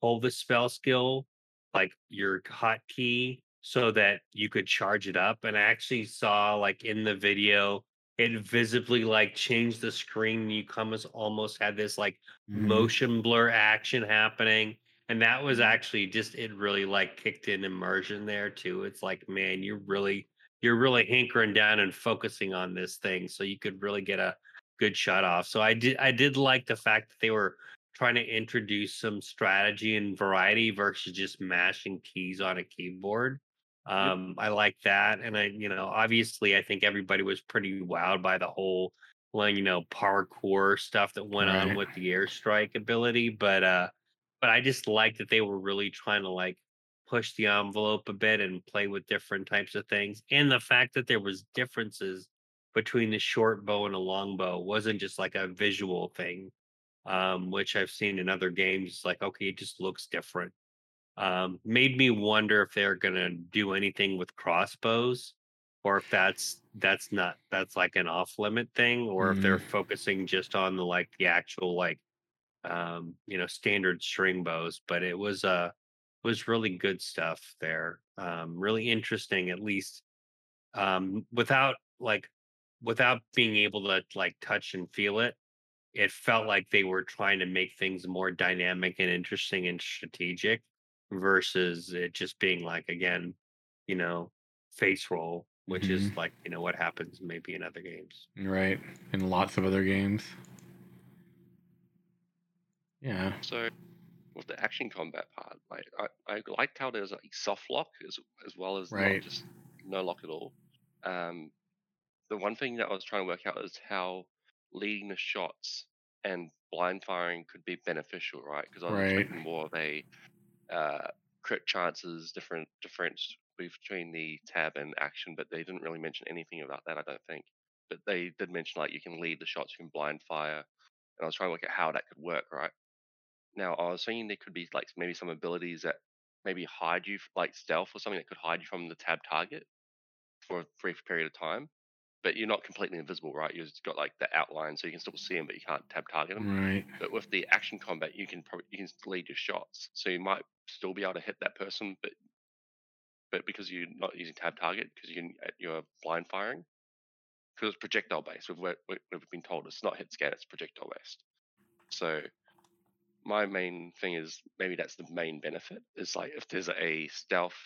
hold the spell skill like your hotkey so that you could charge it up and i actually saw like in the video it visibly like changed the screen you come as almost had this like Mm-hmm. motion blur action happening and that was actually just it really like kicked in immersion there too it's like man you're really you're really hankering down and focusing on this thing so you could really get a good shot off so i did i did like the fact that they were trying to introduce some strategy and variety versus just mashing keys on a keyboard um i like that and i you know obviously i think everybody was pretty wowed by the whole you know parkour stuff that went on with the airstrike ability but uh but i just like that they were really trying to like push the envelope a bit and play with different types of things and the fact that there was differences between the short bow and a long bow wasn't just like a visual thing um which i've seen in other games like okay it just looks different um made me wonder if they're gonna do anything with crossbows or if that's that's not that's like an off limit thing or if they're focusing just on the like the actual like um you know standard string bows but it was uh was really good stuff there um really interesting at least um without like without being able to like touch and feel it it felt like they were trying to make things more dynamic and interesting and strategic versus it just being like again you know face roll which is like you know what happens maybe in other games Right. in lots of other games. Yeah. So with the action combat part, like I, I liked how there's like soft lock as as well as Right. just no lock at all. Um, the one thing that I was trying to work out is how leading the shots and blind firing could be beneficial, right? Because I was Right. expecting more of a uh, crit chances, different difference between the tab and action, but they didn't really mention anything about that. I don't think. But they did mention like you can lead the shots, you can blind fire, and I was trying to look at how that could work, right? Now I was thinking there could be like maybe some abilities that maybe hide you, like stealth or something that could hide you from the tab target for a brief period of time. But you're not completely invisible, right? You've got like the outline, so you can still see them, but you can't tab target them. Right. But with the action combat, you can probably you can lead your shots, so you might still be able to hit that person, but but because you're not using tab target, because you can uh, you're blind firing, because it's projectile based. We've, we- we've been told it's not hit scan, it's projectile based. So my main thing is maybe that's the main benefit is like if there's a stealth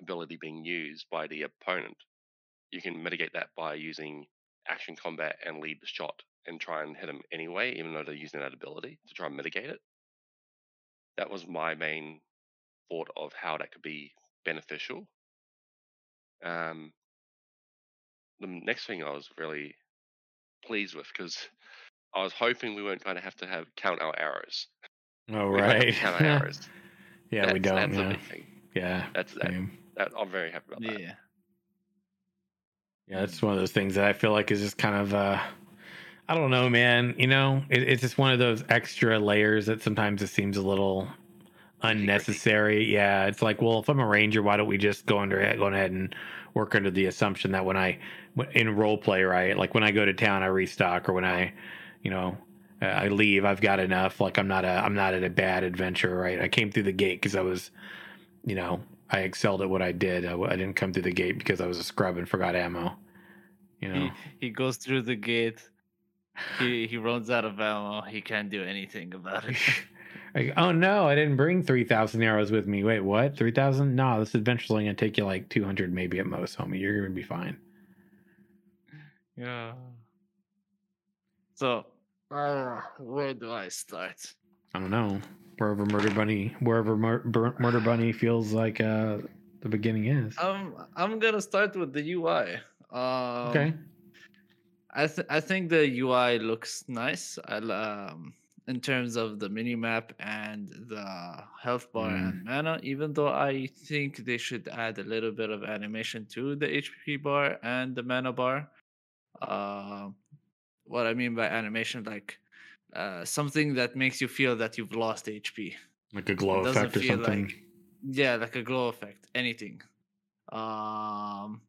ability being used by the opponent, you can mitigate that by using action combat and lead the shot and try and hit them anyway, even though they're using that ability to try and mitigate it. That was my main thought of how that could be beneficial. Um, the next thing I was really pleased with because I was hoping we weren't going to have to have count our arrows. Oh, We don't have to right. count our arrows. yeah, we don't. That's Yeah. big thing. Yeah. That's that, that. I'm very happy about that. Yeah. Yeah, it's one of those things that I feel like is just kind of uh I don't know, man. You know, it, it's just one of those extra layers that sometimes it seems a little unnecessary. Yeah, it's like, well, if I'm a ranger, why don't we just go under go ahead and work under the assumption that when I in role play, right? Like when I go to town, I restock, or when I, you know, uh, I leave, I've got enough. Like I'm not a I'm not at a bad adventure, right? I came through the gate because I was, you know, I excelled at what I did. I didn't come through the gate because I was a scrub and forgot ammo. You know, He, he goes through the gate. He he runs out of ammo. He can't do anything about it. Like, oh no, I didn't bring 3,000 arrows with me. Wait, what? 3,000? No, this adventure's only going to take you like 200 maybe at most, homie. You're going to be fine. Yeah. So, uh, where do I start? I don't know. Wherever Murder Bunny, wherever Mur- Murder Bunny feels like uh, the beginning is. Um, I'm gonna start with the UI. Um, okay. I th- I think the UI looks nice. I um in terms of the mini map and the health bar and mana. Even though I think they should add a little bit of animation to the HP bar and the mana bar. Uh, what I mean by animation, like uh, something that makes you feel that you've lost HP. Like a glow effect or something. like- Yeah, like a glow effect, anything. Um,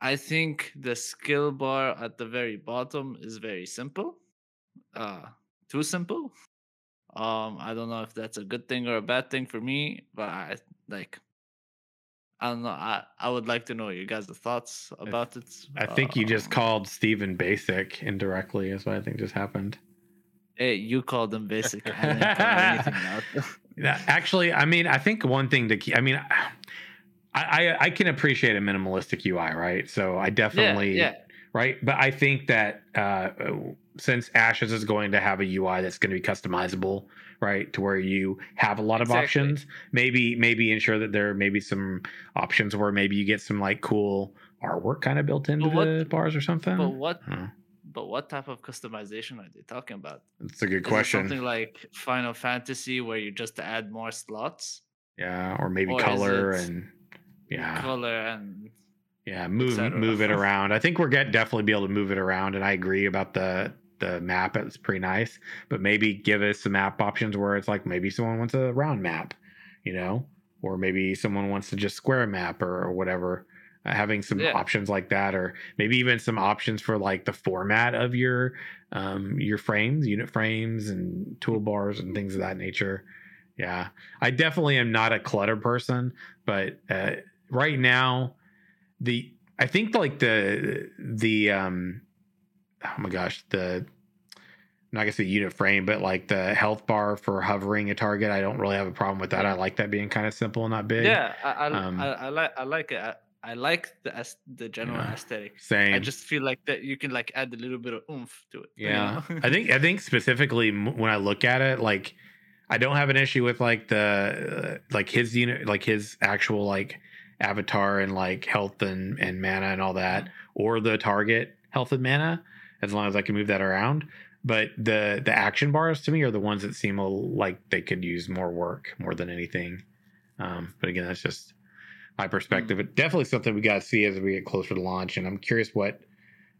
I think the skill bar at the very bottom is very simple. Uh, too simple. Um, I don't know if that's a good thing or a bad thing for me, but I like. I don't know. I, I would like to know your guys' thoughts about it. I think you just Um, called Steven basic indirectly, is what I think just happened. Hey, you called them basic. I didn't anything out. Actually, I mean, I think one thing to keep, I mean, I, I, I can appreciate a minimalistic UI, right? So I definitely, yeah, right? But I think that uh, since Ashes is going to have a UI that's going to be customizable, right, to where you have a lot of Exactly. options, maybe maybe ensure that there may be some options where maybe you get some like cool artwork kind of built into what- the bars or something. But what? Huh. But what type of customization are they talking about? That's a good Is question. something like Final Fantasy where you just add more slots, yeah, or maybe or color and yeah. color, and Yeah, move move it around. I think we're get definitely be able to move it around, and I agree about the the map. It's pretty nice, but maybe give us some map options where it's like maybe someone wants a round map, you know, or maybe someone wants to just square map or, or whatever. Uh, having some Yeah. options like that, or maybe even some options for like the format of your um your frames, unit frames, and toolbars and things of that nature. Yeah, I definitely am not a clutter person, but uh, right now the I think like the the um oh my gosh the not gonna say unit frame, but like the health bar for hovering a target, I don't really have a problem with that. I like that being kind of simple and not big. yeah, I I, Um, I, I like I like it. I, like the the general Yeah. aesthetic. Same. I just feel like that you can like add a little bit of oomph to it. you Yeah, know? I think I think specifically when I look at it, like I don't have an issue with like the uh, like his unit, like his actual like avatar and like health and and mana and all that, or the target health and mana, as long as I can move that around. But the the action bars to me are the ones that seem like they could use more work more than anything. Um, but again, that's just my perspective. It definitely something we got to see as we get closer to launch, and I'm curious what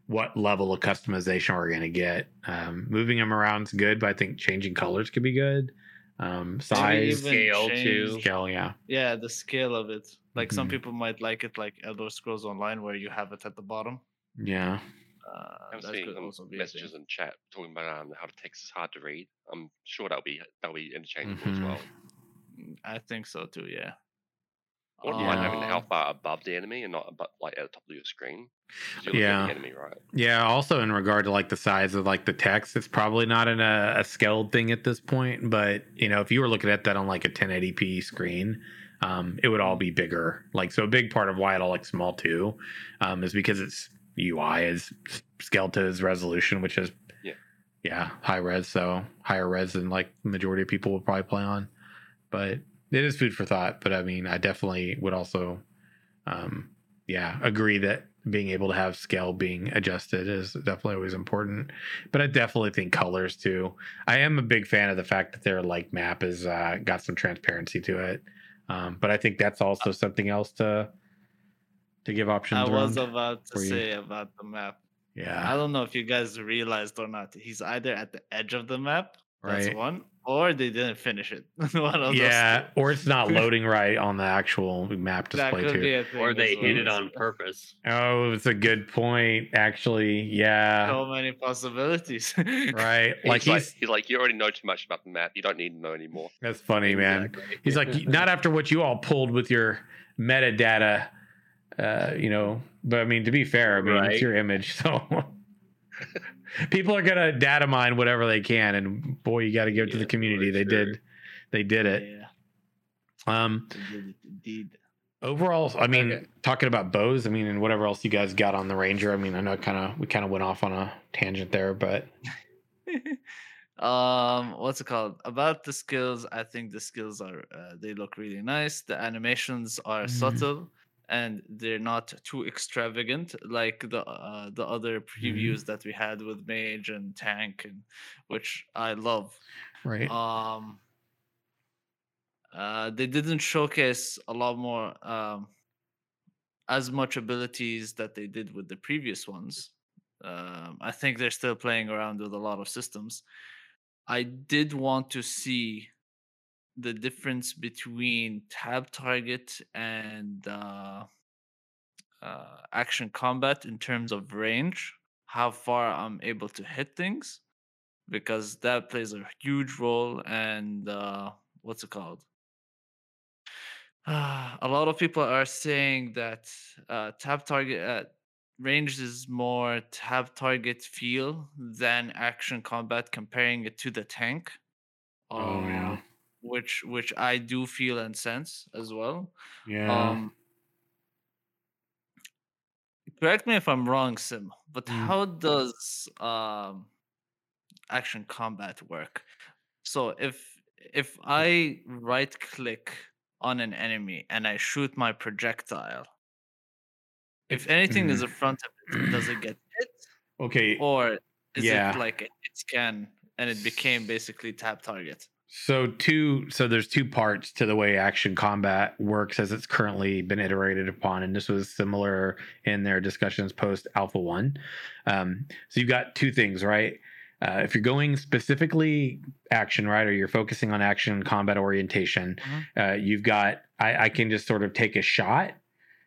what level of customization we're going to get. Um, moving them around is good, but I think changing colors could be good. Um, size, scale, too. scale, yeah, Yeah, the scale of it. Like some Mhm. people might like it like Elder Scrolls Online where you have it at the bottom. yeah. Uh, I'm seeing some also messages in chat talking about um, how the text is hard to read. I'm sure that'll be that'll be interchangeable as Mhm. well. Mm, I think so too. Yeah. Or do you mind having the health bar above the enemy and not above, like at the top of your screen. Yeah. enemy, right? Yeah. Also, in regard to like the size of like the text, it's probably not in a, a scaled thing at this point. But you know, if you were looking at that on like a 1080p screen, um, it would all be bigger. Like, so a big part of why it all looks small too, um, is because its UI is scaled to its resolution, which is Yeah. yeah, high res. So higher res than like the majority of people will probably play on. But it is food for thought. But I mean, I definitely would also, um, yeah, agree that being able to have scale being adjusted is definitely always important. But I definitely think colors too. I am a big fan of the fact that their like map is uh, got some transparency to it. Um, but I think that's also something else to to give options. I was about to for you. say about the map. Yeah, I don't know if you guys realized or not. He's either at the edge of the map, that's right. one, or they didn't finish it. one of Yeah, two. or it's not loading right on the actual map display could too. be a thing. Or they as hit it on purpose. Oh, it's a good point. Actually, yeah, So many possibilities. right. Like He's like, he's he's like, you already know too much about the map. You don't need to know anymore. that's funny, man. Exactly. He's like, not after what you all pulled with your metadata, uh, you know. But I mean, to be fair, I mean, it's your image, so people are gonna data mine whatever they can, and boy, you got to give it to the community. They sure. did, they did it. Yeah, Um, did indeed. overall, I mean, Okay. talking about bows, I mean, and whatever else you guys got on the Ranger. I mean, I know kind of we kind of went off on a tangent there, but um what's it called about the skills i think the skills are uh, they look really nice the animations are Mhm. subtle and they're not too extravagant like the uh, the other previews that we had with mage and tank and which i love. Right, um uh they didn't showcase a lot more um as much abilities that they did with the previous ones. Um i think they're still playing around with a lot of systems. I did want to see the difference between tab target and uh, uh action combat in terms of range how far i'm able to hit things because that plays a huge role and uh what's it called a lot of people are saying that uh tab target uh, range is more tab target feel than action combat comparing it to the tank Oh, yeah. Which which i do feel and sense as well yeah, um correct me if i'm wrong sim but Mm. how does um action combat work so if if i right click on an enemy and i shoot my projectile if anything is Mhm. in front of it does it get hit okay. or is Yeah. it like a hit scan and it became basically tab target So two, so there's two parts to the way action combat works as it's currently been iterated upon, and this was similar in their discussions post Alpha One. Um, so you've got two things, right? Uh, if you're going specifically action, right, or you're focusing on action combat orientation, uh, you've got I, I can just sort of take a shot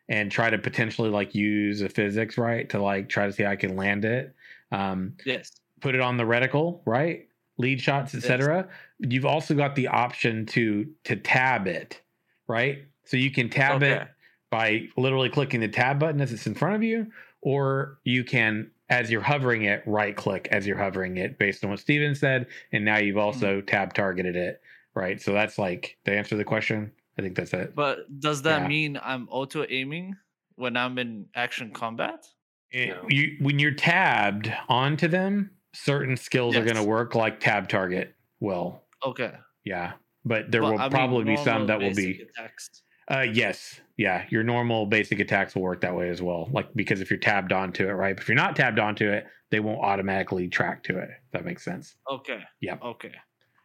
and try to potentially like use a physics, right, to like try to see how I can land it. Um, yes put it on the reticle, right? Lead shots, et Yes. Etc. You've also got the option to to tab it, right? So you can tab it by literally clicking the tab button as it's in front of you, or you can, as you're hovering it, right click as you're hovering it, based on what Steven said, and now you've also Mm-hmm. tab targeted it, right? So that's like the answer to the question. I think that's it. but does that Yeah. mean i'm auto aiming when i'm in action combat Eh, No. You when you're tabbed onto them, certain skills are going to work like tab target will. Okay Yeah, but there But, will I mean, probably be some that will be. attacks. Uh, yes, yeah. Your normal basic attacks will work that way as well. Like because if you're tabbed onto it, right? But if you're not tabbed onto it, they won't automatically track to it. If that makes sense. Okay. Yep. Okay.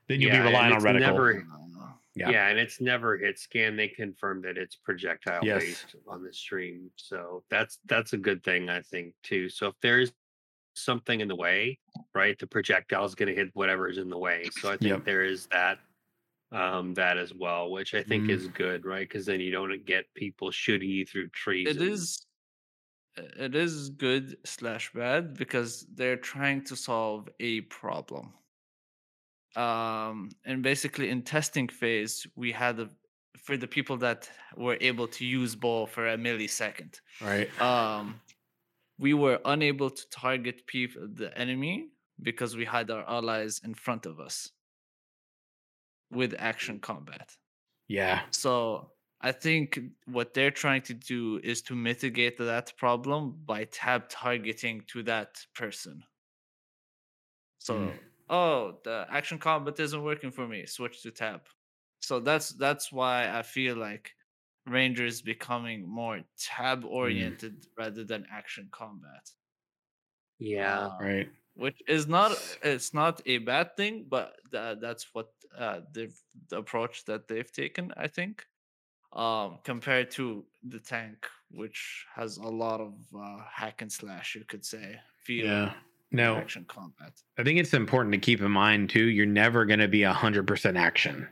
Then you'll Yeah, be relying on it's reticle. never- Yeah. Yeah. and it's never hit scan. They confirm that it's projectile Yes. based on the stream. So that's that's a good thing, I think, too. So if there's something in the way, right, the projectile is going to hit whatever is in the way. So I think Yep. there is that um that as well, which I think Mhm. is good, right? Because then you don't get people shooting you through trees. It and- is. It is good slash bad because they're trying to solve a problem. Um, and basically in testing phase, we had a, for the people that were able to use ball for a millisecond. Right. um we were unable to target people the enemy because we had our allies in front of us. With action combat. Yeah. so i think what they're trying to do is to mitigate that problem by tab targeting to that person. So Mm. oh the action combat isn't working for me. Switch to tab. So that's that's why i feel like ranger is becoming more tab oriented rather than action combat yeah. Um, Right. which is not it's not a bad thing but tha- that's what uh they've the approach that they've taken i think um compared to the tank which has a lot of uh hack and slash you could say feel Yeah. No, action combat I think it's important to keep in mind too. You're never going to be a hundred percent action.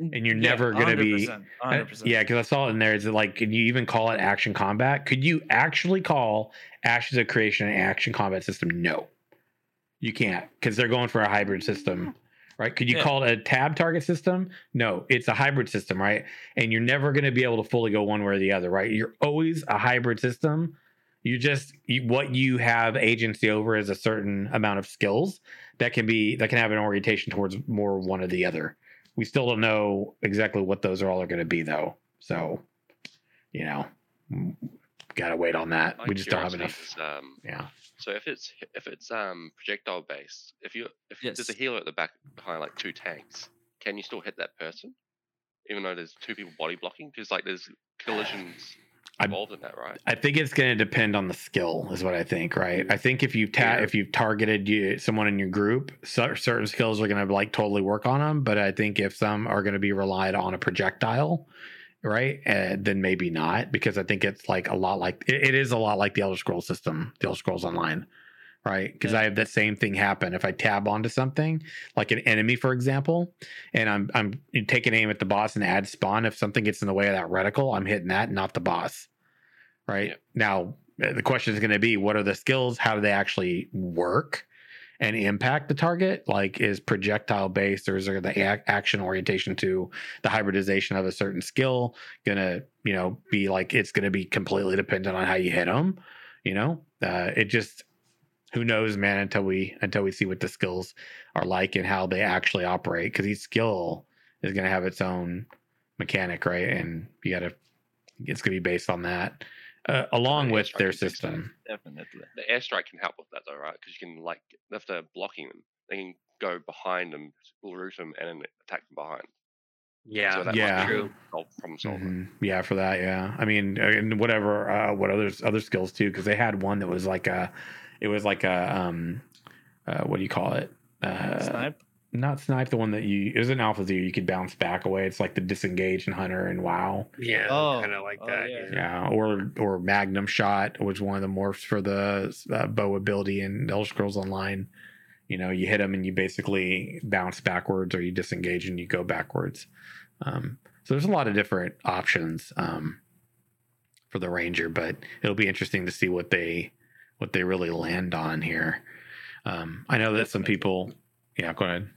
And you're Yeah, never gonna be- 100%, Uh, 100%. Yeah, because I saw it in there. Is it like, can you even call it action combat? Could you actually call Ashes of Creation an action combat system? No, you can't because they're going for a hybrid system, right? Could you Yeah. call it a tab target system? No, it's a hybrid system, right? And you're never going to be able to fully go one way or the other, right? You're always a hybrid system. You just you, what you have agency over is a certain amount of skills that can be that can have an orientation towards more one or the other we still don't know exactly what those are all are going to be though. So, you know, gotta wait on that. My we just don't have enough. is, um, Yeah. so if it's if it's um projectile based, if you if there's a healer at the back behind like two tanks, can you still hit that person, even though there's two people body blocking? Because like there's collisions I- in that, right? I think it's going to depend on the skill, is what I think. Right. I think if you've ta- if you've targeted you someone in your group, cer- certain skills are going to like totally work on them. But I think if some are going to be relied on a projectile, right, uh, then maybe not, because I think it's like a lot like it, it is a lot like the Elder Scrolls system, the Elder Scrolls Online. Right, because Yeah. I have that same thing happen if I tab onto something, like an enemy, for example, and I'm I'm taking aim at the boss and add spawn. If something gets in the way of that reticle, I'm hitting that, not the boss right Yeah. now uh, the question is going to be what are the skills how do they actually work and impact the target like is projectile based or is there the ac- action orientation to the hybridization of a certain skill gonna you know be like it's gonna be completely dependent on how you hit them you know uh, it just who knows man until we until we see what the skills are like and how they actually operate because each skill is going to have its own mechanic right and you gotta it's going to be based on that uh, along yeah, with their and fix that. system. Definitely. The airstrike can help with that though, right? Because you can like if they're blocking them, they can go behind them, root them, and then attack them behind. Yeah, so that yeah. true. solve problem solving. Mhm. Yeah, for that, yeah. I mean, uh, and whatever, uh, what others other skills too? Because they had one that was like a, it was like a, um, uh, what do you call it? Uh, Snipe. Not snipe. The one that you it was an alpha zero. You could bounce back away. It's like the disengage and hunter and wow. Yeah, Oh, kind of like oh, that. yeah. Yeah. Yeah, or or Magnum shot, which one of the morphs for the uh, bow ability in Elder Scrolls Online. You know, you hit them and you basically bounce backwards, or you disengage and you go backwards. Um, so there's a lot of different options um, for the Ranger, but it'll be interesting to see what they what they really land on here. Um, I know that some people, yeah, go ahead.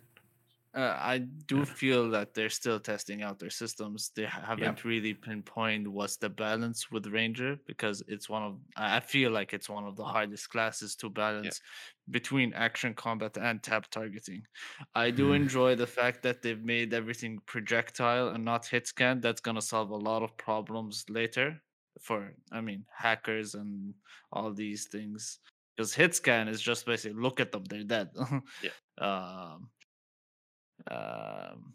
Uh, I do feel that they're still testing out their systems. They haven't really pinpointed what's the balance with Ranger because it's one of I feel like it's one of the hardest classes to balance between action combat and tab targeting. I do Mhm. enjoy the fact that they've made everything projectile and not hit scan. That's gonna solve a lot of problems later for I mean hackers and all these things. Because hit scan is just basically look at them, they're dead. Yeah. Um, um,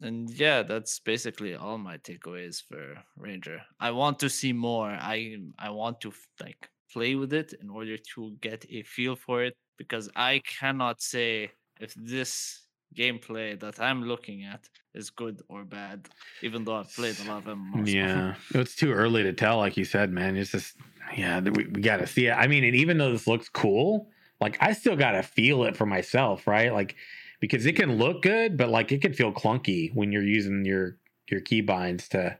and yeah, that's basically all my takeaways for Ranger. I want to see more. I I want to like play with it in order to get a feel for it because I cannot say if this gameplay that I'm looking at is good or bad, even though I've played a lot of them. Yeah, it's too early to tell. Like you said, man, it's just yeah, we, we got to see it. I mean, and even though this looks cool, like I still got to feel it for myself, right? Like because it can look good, but like it could feel clunky when you're using your your keybinds to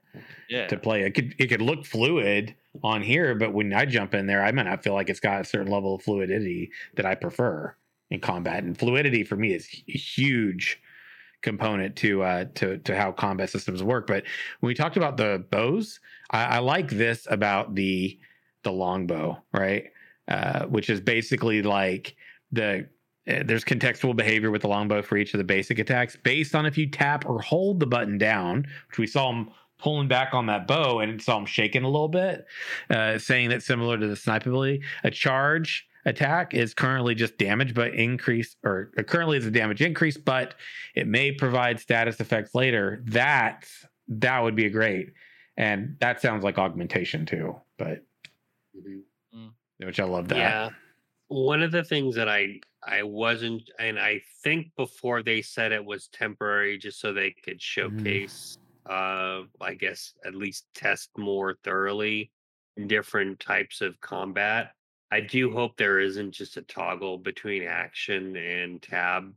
yeah. to play. It could it could look fluid on here, but when I jump in there, I might not feel like it's got a certain level of fluidity that I prefer in combat. And fluidity for me is a huge component to uh to to how combat systems work. But when we talked about the bows, I, I like this about the the longbow, right? Uh, which is basically like the uh, there's contextual behavior with the longbow for each of the basic attacks based on if you tap or hold the button down, which we saw him pulling back on that bow and saw him shaking a little bit, uh, saying that similar to the snipe ability, a charge attack is currently just damage but increase or currently is a damage increase, but it may provide status effects later. That that would be great. And that sounds like augmentation too, but which I love that. Yeah. One of the things that I I wasn't and I think before they said it was temporary just so they could showcase uh I guess at least test more thoroughly different types of combat. I do hope there isn't just a toggle between action and tab.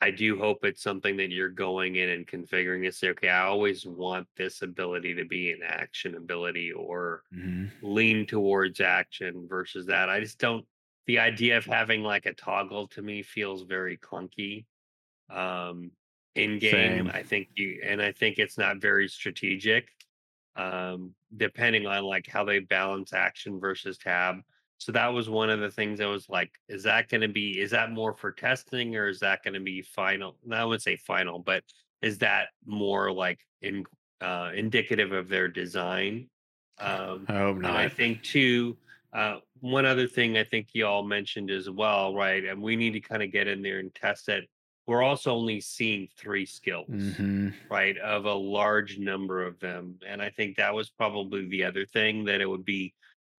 I do hope it's something that you're going in and configuring to say, okay, I always want this ability to be an action ability or Mhm. lean towards action versus that. I just don't the idea of having like a toggle to me feels very clunky. Um in game, I think you and I think it's not very strategic. Um depending on like how they balance action versus tab. So that was one of the things I was like, is that going to be is that more for testing or is that going to be final? No, I would say final, but is that more like in uh, indicative of their design? Um, I hope and I think too, uh, one other thing I think you all mentioned as well, right? And we need to kind of get in there and test it. We're also only seeing three skills, hmm right, of a large number of them. And I think that was probably the other thing that it would be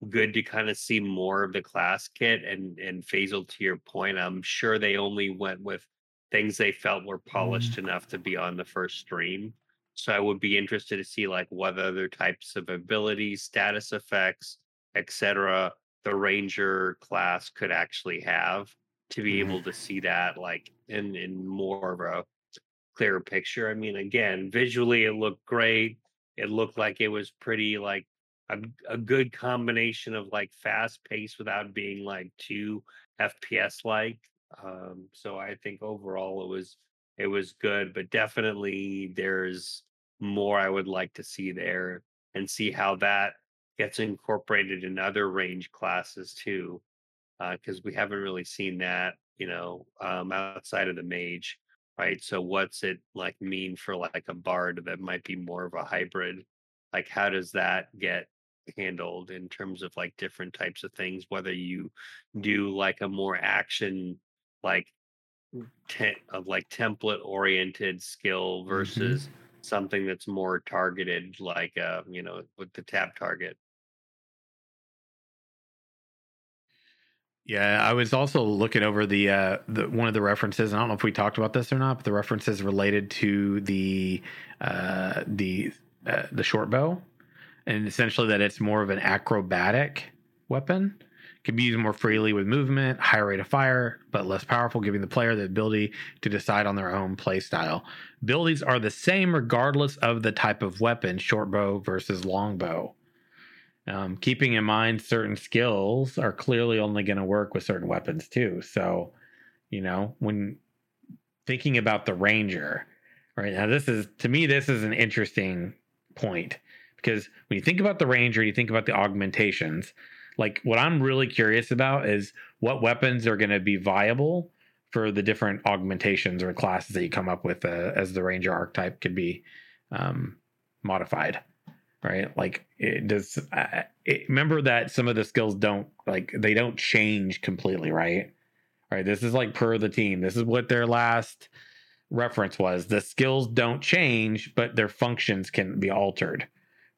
good to kind of see more of the class kit and and Faisal to your point, I'm sure they only went with things they felt were polished enough to be on the first stream. So I would be interested to see like what other types of abilities, status effects, etc. the ranger class could actually have to be Mhm. able to see that like in in more of a clearer picture. I mean, again, visually it looked great. It looked like it was pretty like a, a good combination of like fast pace without being like too FPS like. Um, so I think overall it was it was good, but definitely there's more I would like to see there and see how that gets incorporated in other range classes too because we haven't really seen that, you know, um, outside of the mage, right? So what's it like mean for like a bard that might be more of a hybrid? Like how does that get handled in terms of like different types of things? Whether you do like a more action, like te- of like template oriented skill versus something that's more targeted, like uh, you know, with the tab target. Yeah, I was also looking over the uh the one of the references. I don't know if we talked about this or not, but the references related to the uh the uh, the short bow, and essentially that it's more of an acrobatic weapon. Can be used more freely with movement, higher rate of fire, but less powerful, giving the player the ability to decide on their own play style. Abilities are the same regardless of the type of weapon, short bow versus long bow. Um, keeping in mind certain skills are clearly only going to work with certain weapons too. So, you know, when thinking about the ranger, right now, this is to me, this is an interesting point because when you think about the ranger, you think about the augmentations. Like, what I'm really curious about is what weapons are going to be viable for the different augmentations or classes that you come up with uh, as the ranger archetype could be um, modified right? Like it does uh, it, remember that some of the skills don't like they don't change completely right? Right this is like per the team. This is what their last reference was. The skills don't change but their functions can be altered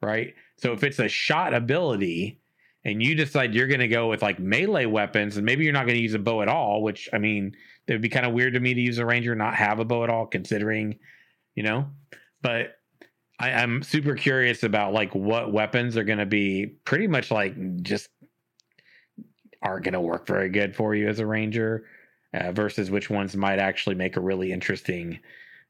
right so if it's a shot ability and you decide you're going to go with like melee weapons and maybe you're not going to use a bow at all which i mean it would be kind of weird to me to use a ranger not have a bow at all considering you know but I, I'm super curious about like what weapons are going to be pretty much like just aren't going to work very good for you as a ranger uh, versus which ones might actually make a really interesting,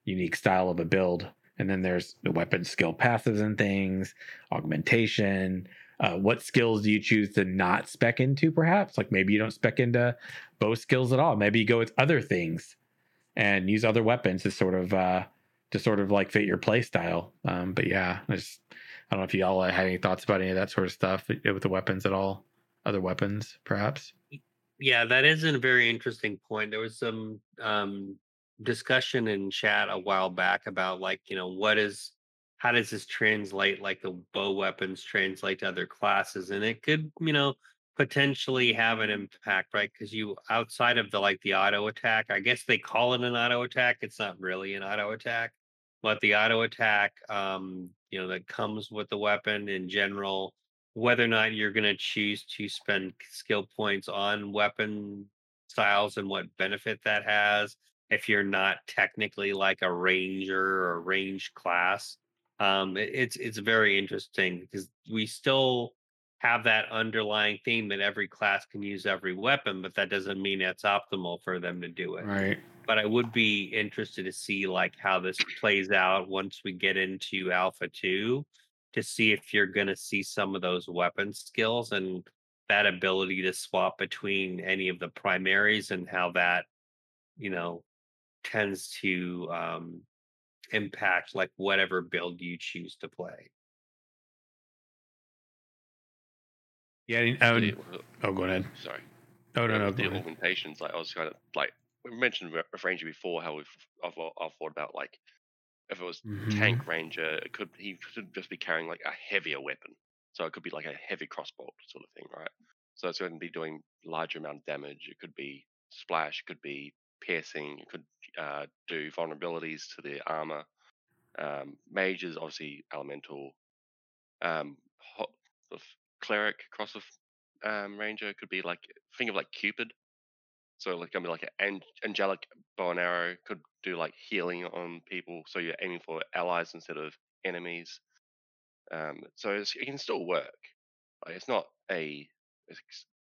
unique style of a build. And then there's the weapon skill passives and things, augmentation. Uh, what skills do you choose to not spec into? Perhaps like maybe you don't spec into bow skills at all. Maybe you go with other things and use other weapons to sort of uh, to sort of like fit your play style. Um, but yeah, I just I don't know if y'all had any thoughts about any of that sort of stuff with the weapons at all. Other weapons, perhaps. Yeah, that is a very interesting point. There was some um, discussion in chat a while back about like, you know, what is how does this translate like the bow weapons translate to other classes? And it could, you know, potentially have an impact, right? Because you outside of the like the auto attack, I guess they call it an auto attack. It's not really an auto attack, but the auto attack, um, you know, that comes with the weapon in general whether or not you're going to choose to spend skill points on weapon styles and what benefit that has if you're not technically like a ranger or range class um it, it's it's very interesting because we still have that underlying theme that every class can use every weapon but that doesn't mean it's optimal for them to do it Right. but I would be interested to see like how this plays out once we get into Alpha 2 to see if you're going to see some of those weapon skills and that ability to swap between any of the primaries and how that you know tends to um impact like whatever build you choose to play. Yeah. I would, oh, go ahead. sorry. Oh no, no. the augmentations, like I was kind of like we mentioned Ranger before, how we've I've, I've thought about like if it was Mhm. tank ranger, it could he could just be carrying like a heavier weapon. So it could be like a heavy crossbow sort of thing, right? So it's going to be doing larger amount of damage. It could be splash, it could be piercing, it could uh, do vulnerabilities to the armor. Um, mage is obviously elemental. Um, hot, cleric cross of um, ranger could be like think of like Cupid. So like gonna be like an angelic bow and arrow could do like healing on people. So you're aiming for allies instead of enemies. Um, so it can still work. Like it's not a it's,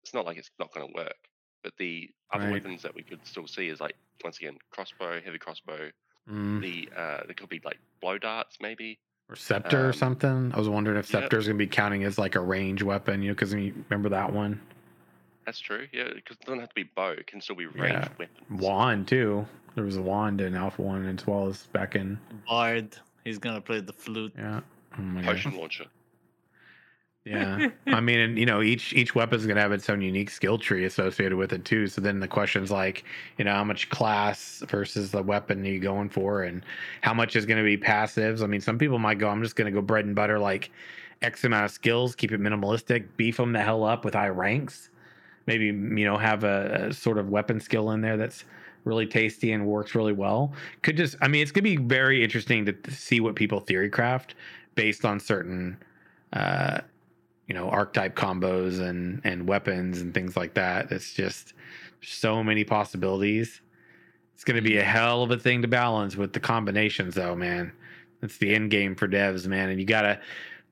it's not like it's not going to work. But the other Right. weapons that we could still see is like once again crossbow, heavy crossbow. Mm. The uh, there could be like blow darts maybe. Or scepter or Um, something. I was wondering if yep. scepter is going to be counting as like a range weapon, you know, because you remember that one. That's true. Yeah, because it doesn't have to be bow. It can still be range Yeah. weapons. Wand too. There was a wand in Alpha One as well as back in. Bard. He's gonna play the flute. Yeah. Oh my gosh. Launcher. Yeah. I mean, and you know, each each weapon is gonna have its own unique skill tree associated with it too. So then the question's like, you know, how much class versus the weapon are you going for, and how much is gonna be passives? I mean, some people might go, I'm just gonna go bread and butter, like X amount of skills, keep it minimalistic, beef them the hell up with high ranks. Maybe you know have a, a sort of weapon skill in there that's really tasty and works really well. Could just, I mean, it's gonna be very interesting to, to see what people theory craft based on certain. Uh, you know archetype combos and and weapons and things like that. It's just so many possibilities. It's going to be a mm-hmm. hell of a thing to balance with the combinations though man. That's the end game for devs man and you gotta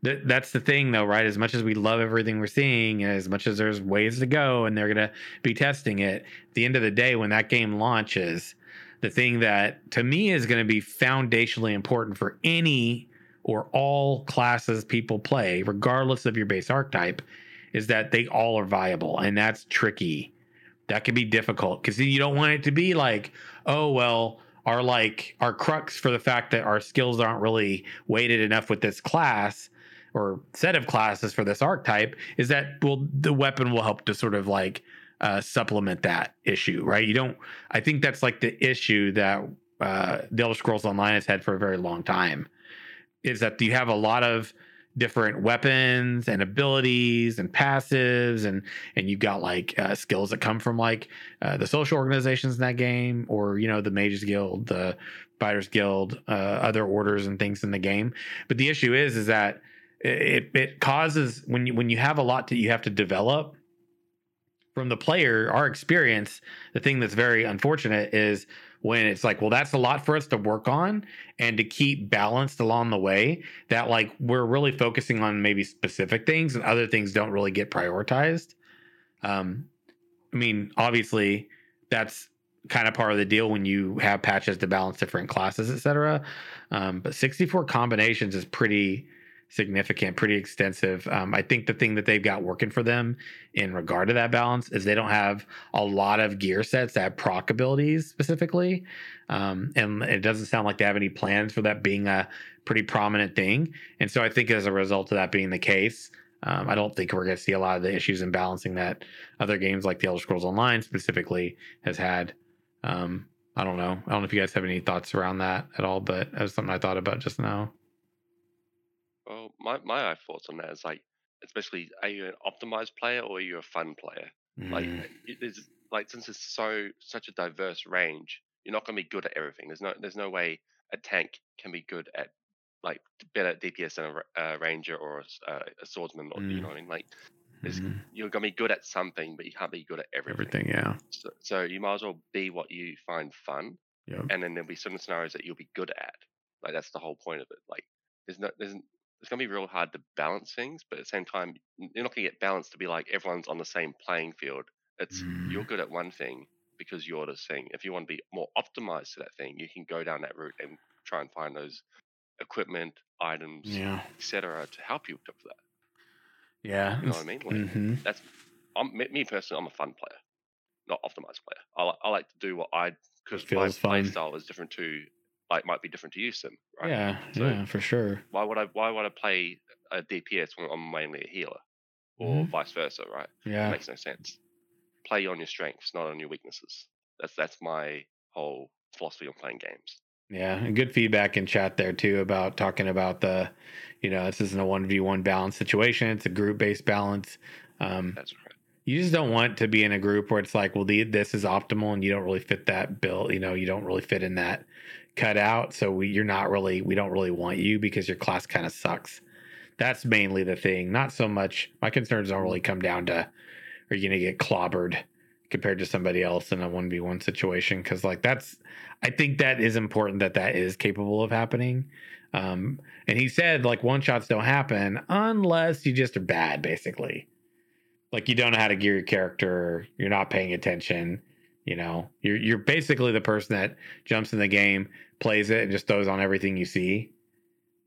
th- that's the thing though right? As much as we love everything we're seeing and as much as there's ways to go and they're gonna be testing it at the end of the day when that game launches the thing that to me is going to be foundationally important for any or all classes people play, regardless of your base archetype, is that they all are viable. And that's tricky. That can be difficult because you don't want it to be like, oh, well, our like our crux for the fact that our skills aren't really weighted enough with this class or set of classes for this archetype is that well the weapon will help to sort of like uh, supplement that issue, right? You don't. I think that's like the issue that uh, the Elder Scrolls Online has had for a very long time is that you have a lot of different weapons and abilities and passives and and you've got like uh, skills that come from like uh, the social organizations in that game or you know the mages guild the fighters guild uh, other orders and things in the game. But the issue is is that it it causes when you when you have a lot that you have to develop from the player our experience the thing that's very unfortunate is when it's like well that's a lot for us to work on and to keep balanced along the way that like we're really focusing on maybe specific things and other things don't really get prioritized. Um i mean obviously that's kind of part of the deal when you have patches to balance different classes etc um but 64 combinations is pretty significant pretty extensive um, i think the thing that they've got working for them in regard to that balance is they don't have a lot of gear sets that have proc abilities specifically um, and it doesn't sound like they have any plans for that being a pretty prominent thing. And so I think as a result of that being the case, um, I don't think we're going to see a lot of the issues in balancing that other games like the Elder Scrolls Online specifically has had. Um, I don't know. I don't know if you guys have any thoughts around that at all, but that was something I thought about just now. Well, my my thoughts on that is like, especially, are you an optimized player or are you a fun player? Like, Mm, it is like since it's so such a diverse range, you're not going to be good at everything. There's no there's no way a tank can be good at like better at DPS than a uh, ranger or a, uh, a swordsman, or you Mm. know what I mean. Like, It's- mhm. you're going to be good at something, but you can't be good at everything. Everything, yeah. So, so you might as well be what you find fun, Yep. and then there'll be certain scenarios that you'll be good at. Like that's the whole point of it. Like there's no there's it's gonna be real hard to balance things, but at the same time, you're not gonna get balanced to be like everyone's on the same playing field. It's you're Mm. good at one thing because you're this thing. If you want to be more optimized to that thing, you can go down that route and try and find those equipment, items, Yeah. etc., to help you with that. Yeah. You know what I mean? Like, hmm that's I'm me, personally. I'm a fun player, not optimized player. I, I like to do what I because my play style is different to like might be different to you, Sim. Right? Yeah. So- yeah, for sure. Why would I? Why would I play a DPS when I'm mainly a healer, or Mhm. vice versa? Right? It Yeah. makes no sense. Play on your strengths, not on your weaknesses. That's that's my whole philosophy on playing games. Yeah, and good feedback in chat there too about talking about the, you know, this isn't a one v one balance situation; it's a group based balance. Um, That's right. you just don't want to be in a group where it's like, well, the, this is optimal, and you don't really fit that bill. You know, you don't really fit in that cutout. So we, you're not really, we don't really want you because your class kind of sucks. That's mainly the thing. Not so much. My concerns don't really come down to, are you going to get clobbered compared to somebody else in a one v one situation? Because like that's, I think that is important that that is capable of happening. Um, and he said like one shots don't happen unless you just are bad, basically like you don't know how to gear your character you're not paying attention you know you're you're basically the person that jumps in the game plays it and just throws on everything you see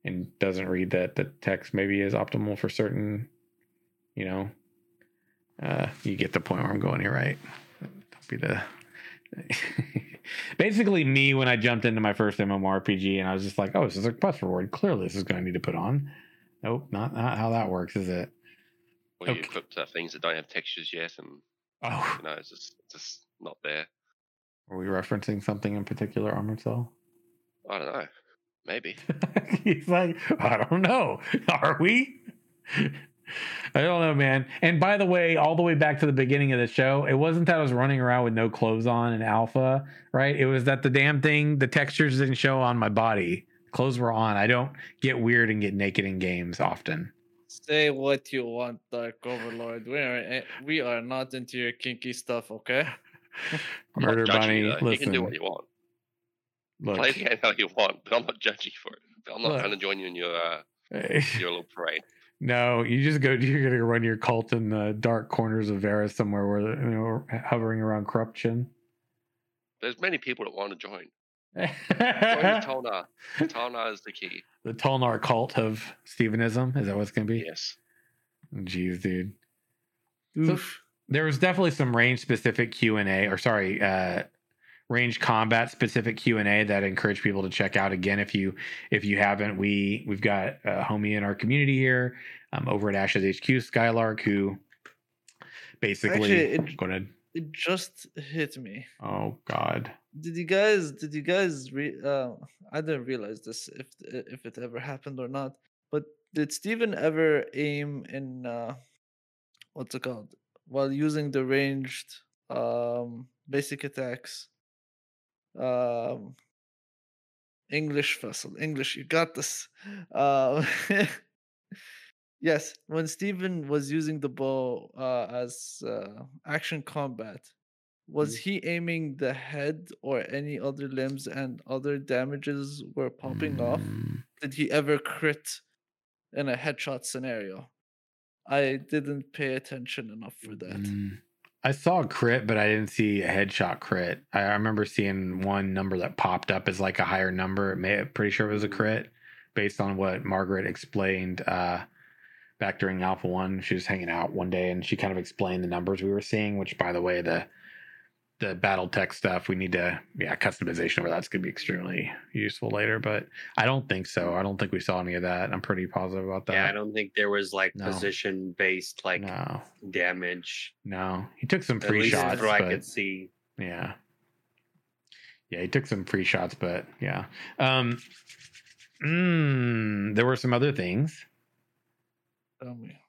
and doesn't read that the text maybe is optimal for certain you know uh you get the point where i'm going here right don't be the basically me when i jumped into my first mmorpg and i was just like oh this is a quest reward clearly this is going to need to put on nope not, not how that works is it you Okay. equip uh, things that don't have textures yet, and oh you know, it's just it's just not there. Are we referencing something in particular, Armored Cell? I don't know. Maybe. He's like, I don't know. Are we? I don't know, man. And by the way, all the way back to the beginning of the show, it wasn't that I was running around with no clothes on in alpha, right? It was that the damn thing, the textures didn't show on my body. Clothes were on. I don't get weird and get naked in games often. Say what you want, Dark Overlord. We are eh, we are not into your kinky stuff, okay? Murder judging you, Bunny. You can do listen. what you want. Look, Play the game how you want, but I'm not judging you for it. But I'm not Look. going to join you in your uh, your little parade. No, you just go. You're gonna run your cult in the dark corners of Varus somewhere, where you know, hovering around corruption. There's many people that want to join. Join the the Tulnar. Tulnar is the key. The Tulnar cult of Stevenism is that what it's gonna be? Yes. Jeez, dude. So- Oof. There was definitely some range specific Q and A, or sorry, uh, range combat specific Q and A that I encourage people to check out. Again, if you if you haven't, we we've got a homie in our community here, um, over at Ashes HQ, Skylark, who basically Actually, it- go ahead. It just hit me. Oh God. Did you guys? Did you guys? Re- uh, I didn't realize this if if it ever happened or not. But did Steven ever aim in uh, what's it called while using the ranged um, basic attacks? Um, English vessel, English. You got this. Uh, yes, when Steven was using the bow uh, as uh, action combat, was he aiming the head or any other limbs and other damages were popping off? Mm, Did he ever crit in a headshot scenario? I didn't pay attention enough for that. mm. I saw a crit, but I didn't see a headshot crit. I, I remember seeing one number that popped up as like a higher number. It may, pretty sure it was a crit, based on what Margaret explained uh, back during Alpha One. She was hanging out one day, and she kind of explained the numbers we were seeing. Which, by the way, the the battle tech stuff we need to yeah customization where that's going to be extremely useful later. But I don't think so. I don't think we saw any of that. I'm pretty positive about that. Yeah, I don't think there was like No. position based like no, damage. no. He took some At least shots, where I could see. yeah, yeah. He took some free shots, but yeah. Um, mm, there were some other things. Tell me.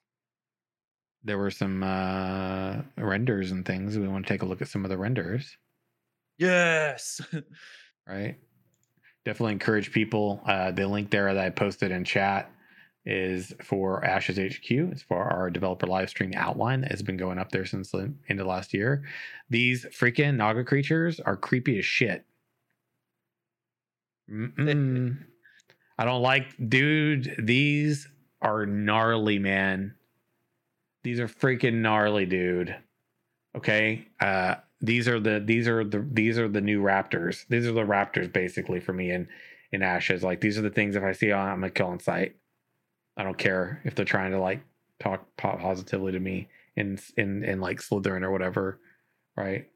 There were some uh renders and things. We want to take a look at some of the renders. Yes. right? Definitely encourage people. Uh, the link there that I posted in chat is for Ashes HQ. It's for our developer live stream outline that has been going up there since the end of last year. These freaking Naga creatures are creepy as shit. I don't like, dude. These are gnarly, man. These are freaking gnarly, dude. Okay. Uh, these are the these are the these are the new raptors these are the raptors basically for me in in ashes like these are the things if i see on i'm gonna kill on sight i don't care if they're trying to like talk positively to me in in in like slytherin or whatever right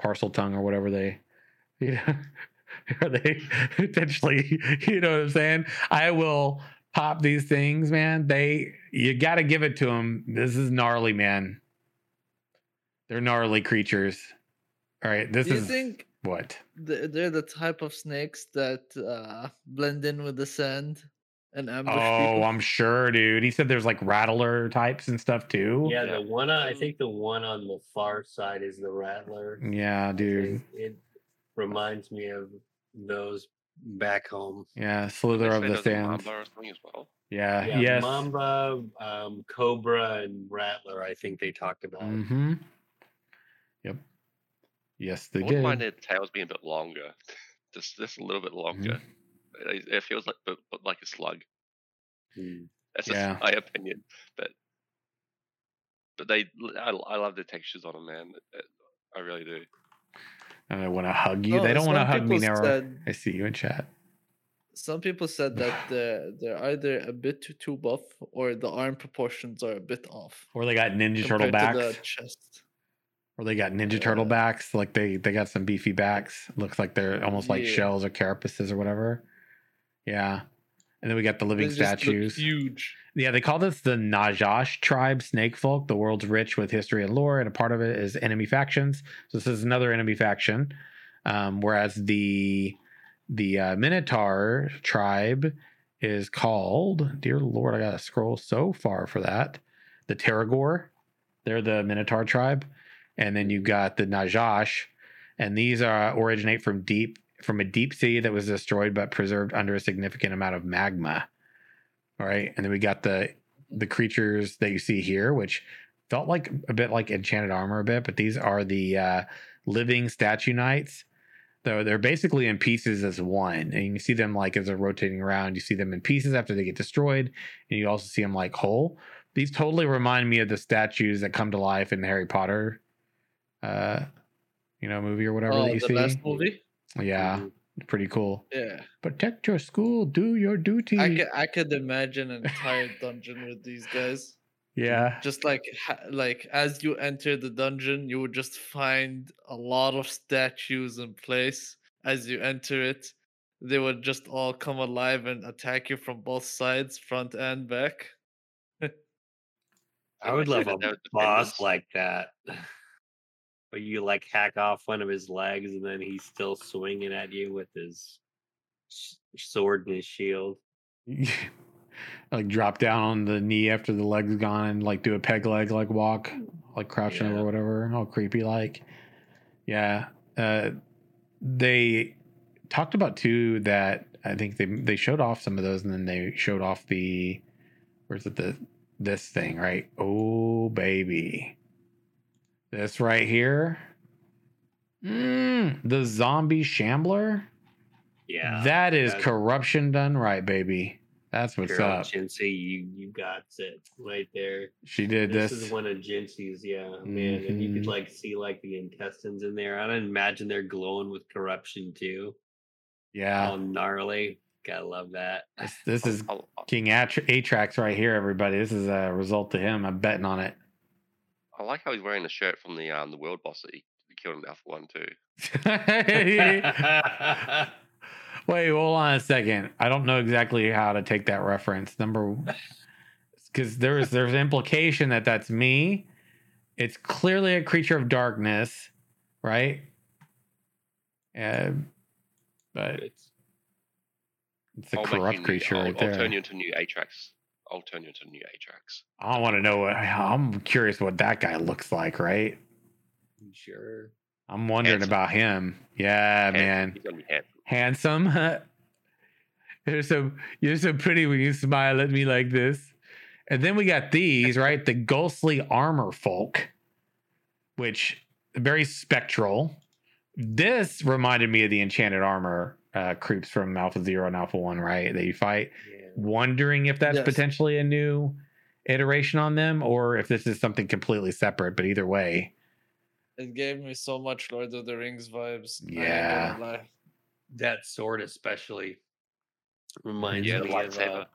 parseltongue or whatever they you know are they potentially you know what i'm saying i will pop these things man they you got to give it to them this is gnarly man they're gnarly creatures. All right, this do you is think What? They're, they're the type of snakes that uh, blend in with the sand and ambush Oh, people. I'm sure, dude. He said there's like rattler types and stuff too. Yeah, Yeah. the one on, I think the one on the far side is the rattler. Yeah, dude. It, it reminds me of those back home. Yeah, slither of the there's a sand. mamba or something as well. Yeah. Yeah, yes. Mamba, um, Cobra, and Rattler. I think they talked about. Mm-hmm. Yep. Yes, they I wouldn't mind did. their tails being a bit longer, just just a little bit longer. Mm-hmm. It, it feels like but, but like a slug. Mm. That's just Yeah. my opinion, but but they I, I love the textures on them, man. I really do. And I want to hug you. No, they don't want to hug me now. said- I see you in chat. Some people said that they're, they're either a bit too, too buff or the arm proportions are a bit off. Or they got Ninja Turtle backs. the chest. Or they got Ninja Turtle backs. Like they they got some beefy backs. Looks like they're almost like Yeah. shells or carapaces or whatever. Yeah. And then we got the living They statues. Huge. Yeah, they call this the Najash tribe snake folk. The world's rich with history and lore, and a part of it is enemy factions. So this is another enemy faction. Um, whereas the the uh, Minotaur tribe is called, dear Lord, I gotta scroll so far for that. The Terragor, they're the Minotaur tribe, and then you got the Najash, and these are originate from deep from a deep sea that was destroyed but preserved under a significant amount of magma. All right, and then we got the the creatures that you see here, which felt like a bit like enchanted armor a bit, but these are the uh, living statue knights. Though they're basically in pieces as one, and you see them like as they're rotating around. You see them in pieces after they get destroyed, and you also see them like whole. These totally remind me of the statues that come to life in the Harry Potter, uh, you know, movie or whatever Oh, that you the see. last movie? Yeah, pretty cool. Yeah. Protect your school, do your duty. I could, I could imagine an entire dungeon with these guys. yeah, Just like like as you enter the dungeon, you would just find a lot of statues in place as you enter it. They would just all come alive and attack you from both sides, front and back. I would love a boss like that. But you like hack off one of his legs and then he's still swinging at you with his s- sword and his shield. like drop down on the knee after the leg's gone and like do a peg leg like walk like crouching Yeah. or whatever all creepy like yeah uh they talked about too that i think they they showed off some of those and then they showed off the where's it the this thing right oh baby this right here mm, the zombie shambler Yeah. that is corruption done right baby that's what's Girl, up Jinsey, you you got it right there. She did This, this. is one of Jinsey's, yeah, man. And you could like see like the intestines in there. I don't imagine they're glowing with corruption too. yeah, All gnarly. Gotta love that. this, this is I'll- I'll- King Atr- Atrax right here, everybody. This is a result to him. I'm betting on it. I like how he's wearing the shirt from the um the world boss that he, killed in Alpha One too. Wait, hold on a second. I don't know exactly how to take that reference. Number, because there's there's implication that that's me. It's clearly a creature of darkness, right? Uh, but It's- it's a I'll you corrupt creature I'll, right I'll there. turn you into new Atrax. I'll turn you into a new Ajax. I want to know. What, I'm curious what that guy looks like, right? sure. I'm wondering Handsome. about him. Yeah, Handsome. man, He's gonna be handsome. handsome. you're so you're so pretty when you smile at me like this. And then we got these, right? The ghostly armor folk, which very spectral. This reminded me of the enchanted armor uh, creeps from Alpha Zero and Alpha One, right? That you fight. Yeah. Wondering if that's Yes. potentially a new iteration on them, or if this is something completely separate. But either way, It gave me so much Lord of the Rings vibes. Yeah. That sword especially reminds Yeah, me of uh, lightsaber.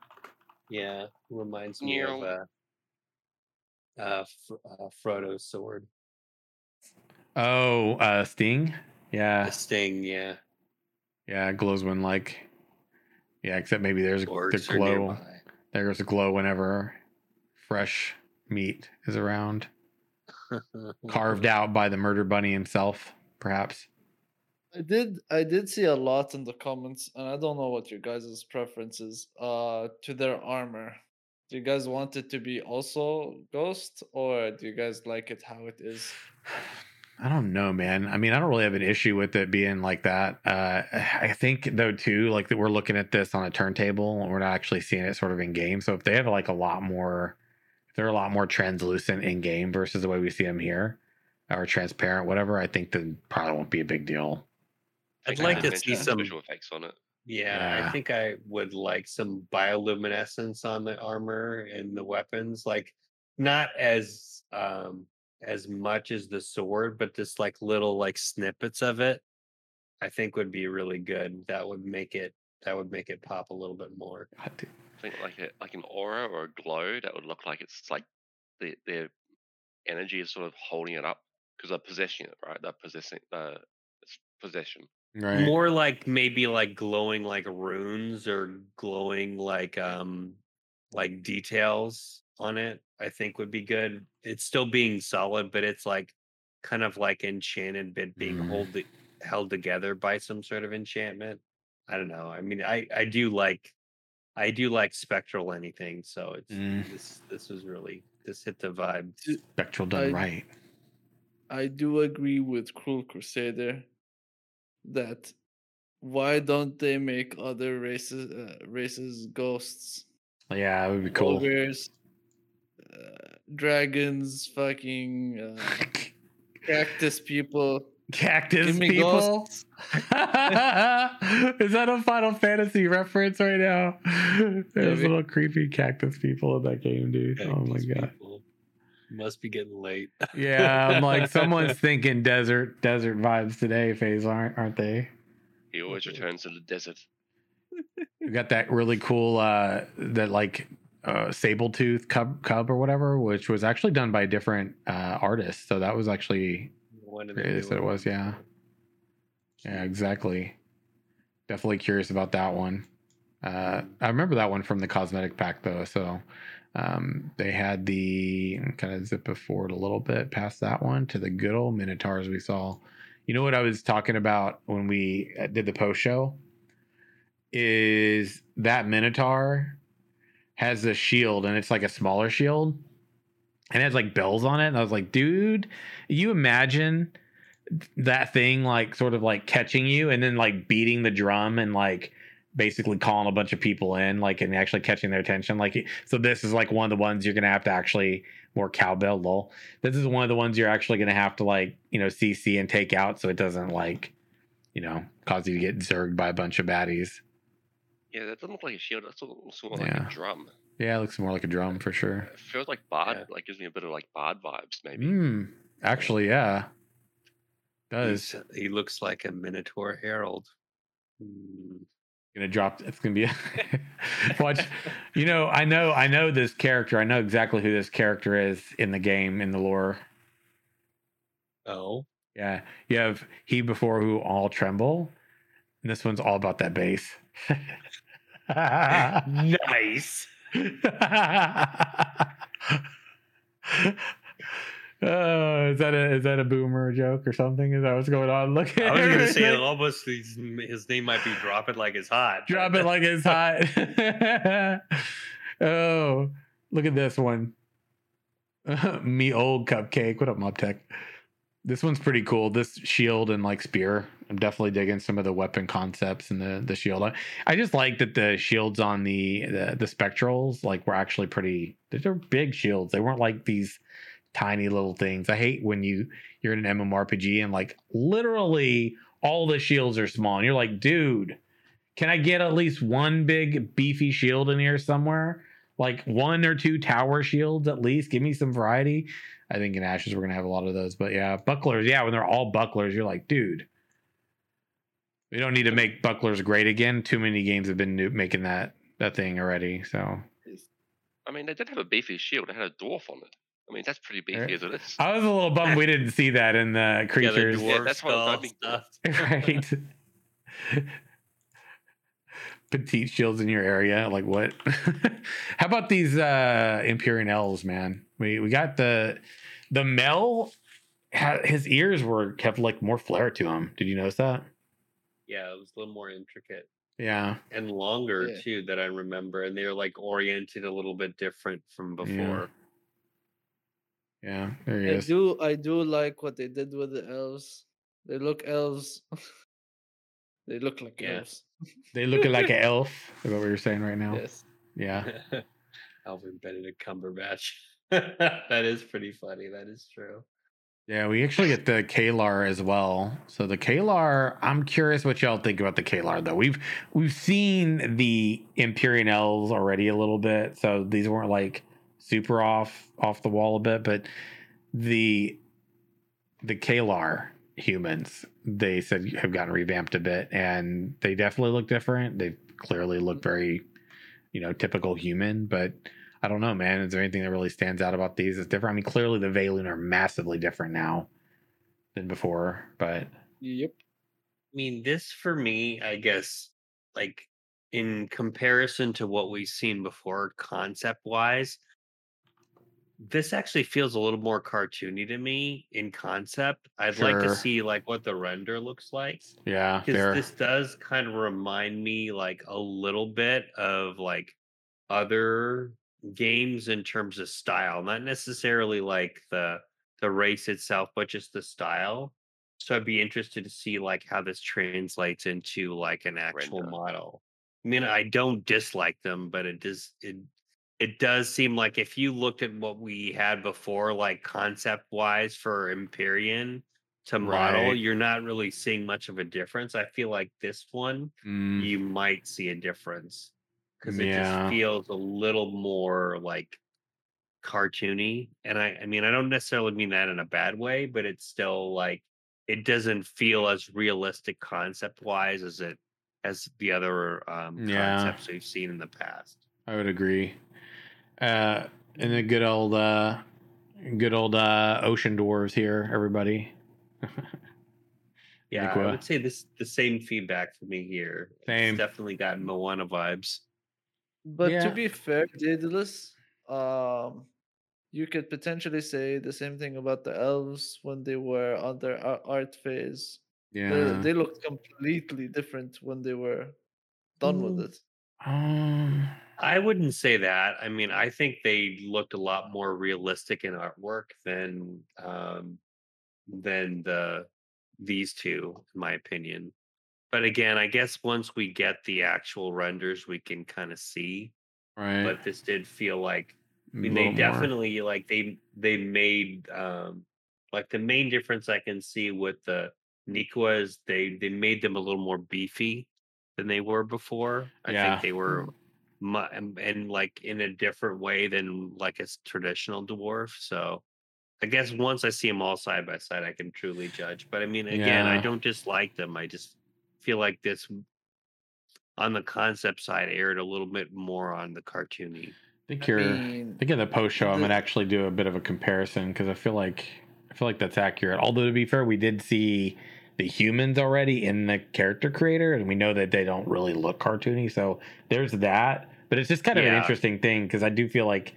yeah, reminds me of uh, uh, Fr- uh Frodo's sword. oh, uh, Sting, yeah, The sting, yeah. Yeah, glows when like yeah, except maybe there's a the glow. nearby. There's a glow whenever fresh meat is around, carved out by the murder bunny himself, perhaps. I did I did see a lot in the comments, and I don't know what your guys' preference is uh to their armor. Do you guys want it to be also ghost, or do you guys like it how it is? I don't know, man. I mean, I don't really have an issue with it being like that. Uh, I think though too, like that we're looking at this on a turntable, and we're not actually seeing it sort of in game. So if they have like a lot more, if they're a lot more translucent in game versus the way we see them here, or transparent, whatever, I think then probably won't be a big deal. I'd like did to see some. visual effects on it. Yeah, Yeah. I think I would like some bioluminescence on the armor and the weapons, like not as um as much as the sword, but just like little like snippets of it. I think would be really good. That would make it that would make it pop a little bit more. I think like a like an aura or a glow that would look like it's like the their energy is sort of holding it up because they're possessing it, right? They're possessing the it's possession. Right. More like maybe like glowing like runes or glowing like um like details on it, I think would be good. It's still being solid, but it's like kind of like enchanted bit being Mm. hold held together by some sort of enchantment. I don't know. I mean, I I do like I do like spectral anything, so it's Mm. this this was really this hit the vibe. Spectral done I- right. I do agree with Cruel Crusader that why don't they make other races uh, races ghosts? Yeah, it would be cool. Ogres, uh, dragons, fucking uh, cactus people. Cactus Give me people. Is that a Final Fantasy reference right now? There's Maybe. little creepy cactus people in that game, dude. Oh my god. people Must be getting late. Yeah, I'm like someone's thinking desert desert vibes today, Phase, aren't aren't they? He always returns to the desert. We got that really cool uh that like uh Sabletooth cub cub or whatever, which was actually done by a different uh artist. So that was actually One of the Yes, it was, yeah. Yeah, exactly. Definitely curious about that one. Uh, I remember that one from the cosmetic pack though. So um, they had the kind of zip it forward a little bit past that one to the good old Minotaurs we saw. You know what I was talking about when we uh, did the post show? Is that Minotaur has a shield and it's like a smaller shield and it has like bells on it. And I was like, dude, you imagine that thing like sort of like catching you and then like beating the drum and like basically calling a bunch of people in like and actually catching their attention? Like so this is like one of the ones you're gonna have to actually more cowbell lol. This is one of the ones you're actually gonna have to like you know cc and take out so it doesn't like you know cause you to get zerged by a bunch of baddies Yeah, that doesn't look like a shield. That's looks more like Yeah. a drum. yeah it looks more like a drum for sure It feels like bard. Yeah. Like gives me a bit of like bard vibes, maybe. mm, actually yeah does He's- he looks like a Minotaur Herald. Hmm. gonna drop it's gonna be a, watch you know i know i know this character i know exactly who this character is in the game in the lore Oh, yeah you have he before who all tremble and this one's all about that bass nice. Oh, is that a is that a boomer joke or something? Is that what's going on? Look at I was gonna say almost his, his name might be drop it like it's hot. Drop it like it's hot. oh, look at this one. Me old cupcake. What up, Mobtech? This one's pretty cool. This shield and like spear. I'm definitely digging some of the weapon concepts and the the shield. I, I just like that the shields on the, the the spectrals like were actually pretty. They're big shields. They weren't like these tiny little things. I hate when you you're in an MMORPG and like literally all the shields are small and you're like, dude, can I get at least one big beefy shield in here somewhere? Like one or two tower shields at least. Give me some variety. I think in Ashes we're gonna have a lot of those. But yeah, bucklers. Yeah, when they're all bucklers, you're like, dude, we don't need to make bucklers great again. Too many games have been new- making that that thing already. So I mean, they did have a beefy shield. They had a dwarf on it. I mean, that's pretty beefy Right. as it is. I was a little bummed we didn't see that in the Yeah, the creatures. Yeah, that's what I'm skull hoping stuff. right petite shields in your area like what how about these uh Empyrean elves man we we got the the mel ha- his ears were kept like more flair to him did you notice that Yeah, it was a little more intricate Yeah. and longer Yeah. too that I remember, and they're like oriented a little bit different from before. Yeah. There he I is. do I do like what they did with the elves. They look elves. they look like Yeah. elves. They look like an elf. Is what we were saying right now. Yes. Yeah. Elf Alvin Benedict Cumberbatch. that is pretty funny. That is true. Yeah, we actually get the Kaelar as well. So the Kaelar, I'm curious what y'all think about the Kaelar though. We've we've seen the Empyrean elves already a little bit, so these weren't like super off off the wall a bit, but the the Kaelar humans, they said have gotten revamped a bit and they definitely look different. They clearly look mm-hmm. very, you know, typical human, but I don't know, man. Is there anything that really stands out about these that's different? I mean, clearly the Vaelune are massively different now than before, but Yep. I mean, this for me, I guess, like in comparison to what we've seen before, concept wise, this actually feels a little more cartoony to me in concept. I'd like to see like what the render looks like. yeah, because this does kind of remind me like a little bit of like other games in terms of style not necessarily like the the race itself but just the style so i'd be interested to see like how this translates into like an actual Render. model i mean i don't dislike them but it does it it does seem like if you looked at what we had before like concept wise for Empyrean to model Right. you're not really seeing much of a difference i feel like this one Mm, you might see a difference because it Yeah. just feels a little more like cartoony and i i mean i don't necessarily mean that in a bad way but it's still like it doesn't feel as realistic concept wise as it as the other um Yeah. concepts we've seen in the past I would agree. Uh, and the good old, uh, good old uh, ocean dwarves here, everybody. yeah I would say this the same feedback for me here Same. it's definitely got moana vibes But Yeah. to be fair, Daedalus, um, you could potentially say the same thing about the elves when they were on their art phase. They, Yeah. they looked completely different when they were done with Mm. it. Um, I wouldn't say that. I mean, I think they looked a lot more realistic in artwork than um than the these two, in my opinion. But again, I guess once we get the actual renders, we can kind of see. right. But this did feel like I mean, they little more. definitely like they they made um like the main difference I can see with the Niküa is they they made them a little more beefy than they were before. I Yeah. think they were mu- um, and, and like in a different way than like a traditional dwarf. So I guess once I see them all side by side, I can truly judge. But I mean, again, I don't dislike them. I just feel like this on the concept side aired a little bit more on the cartoony. I think you're. mean, I think in the post show, I'm gonna actually do a bit of a comparison because I feel like I feel like that's accurate. Although to be fair, we did see the humans already in the character creator, and we know that they don't really look cartoony. So there's that. But it's just kind of an interesting thing because I do feel like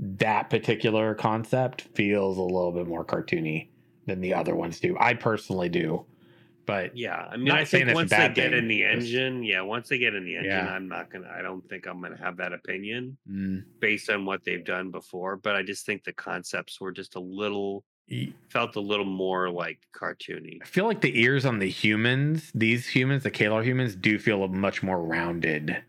that particular concept feels a little bit more cartoony than the other ones do. I personally do. But Yeah, I mean, I think once they get in the engine, yeah, once they get in the engine, Yeah. I'm not gonna. I don't think I'm gonna have that opinion mm, based on what they've done before. But I just think the concepts were just a little y- felt a little more like cartoony. I feel like the ears on the humans, these humans, the Kaelar humans, do feel much more rounded.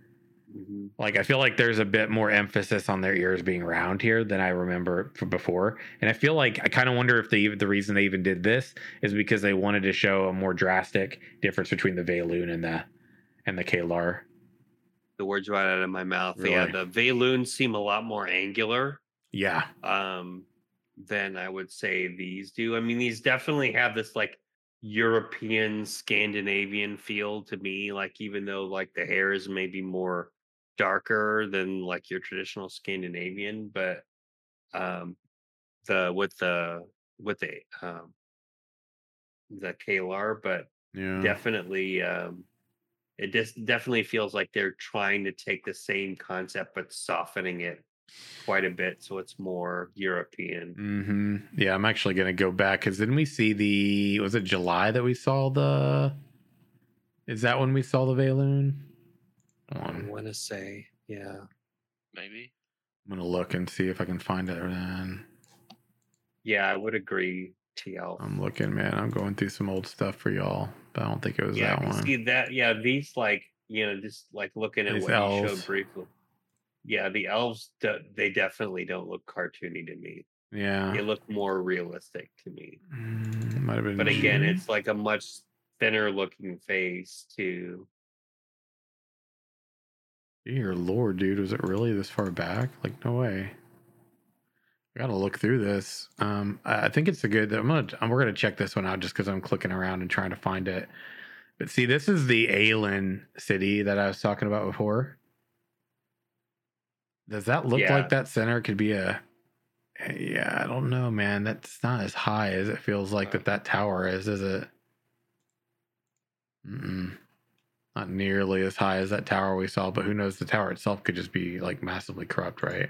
Mhm. Like I feel like there's a bit more emphasis on their ears being round here than I remember from before, and I feel like I kind of wonder if the the reason they even did this is because they wanted to show a more drastic difference between the Vaelune and the and the Kaelar. The words right out of my mouth. Yeah, the Vaelunes seem a lot more angular Yeah, um, than I would say these do. I mean, these definitely have this like European Scandinavian feel to me. Like even though like the hair is maybe more darker than like your traditional Scandinavian, but um, the with the with the um, the Kaelar, but yeah, definitely um it just definitely feels like they're trying to take the same concept but softening it quite a bit so it's more european hmm yeah. I'm actually gonna go back because didn't we see the was it July that we saw the Is that when we saw the Vaelune? I Hold on. want to say, yeah, Maybe. I'm gonna look and see if I can find it. Then yeah, I would agree. TL. I'm looking, man. I'm going through some old stuff for y'all, but I don't think it was yeah, that 'cause one. see that. Yeah, these like you know, just like looking at These what you showed briefly. Yeah, the elves. They definitely don't look cartoony to me. yeah, They look more realistic to me. Mm, might have been. But again, it's like a much thinner looking face too. Dear Lord, dude, was it really this far back? Like, no way. I gotta look through this. Um, I think it's a good. I'm gonna. I'm, we're gonna check this one out just because I'm clicking around and trying to find it. But see, this is the Aelin city that I was talking about before. Does that look Yeah. like that center could be a? Yeah, I don't know, man. That's not as high as it feels like that that tower is, is it? Mm-mm. Not nearly as high as that tower we saw, but who knows? The tower itself could just be like massively corrupt, right?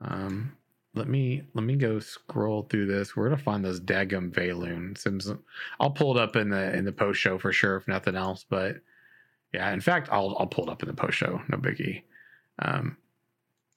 Um, let me let me go scroll through this. We're gonna find those daggum Vaelune. Sims, I'll pull it up in the in the post show for sure, if nothing else. But yeah, in fact, I'll I'll pull it up in the post show. No biggie. Um,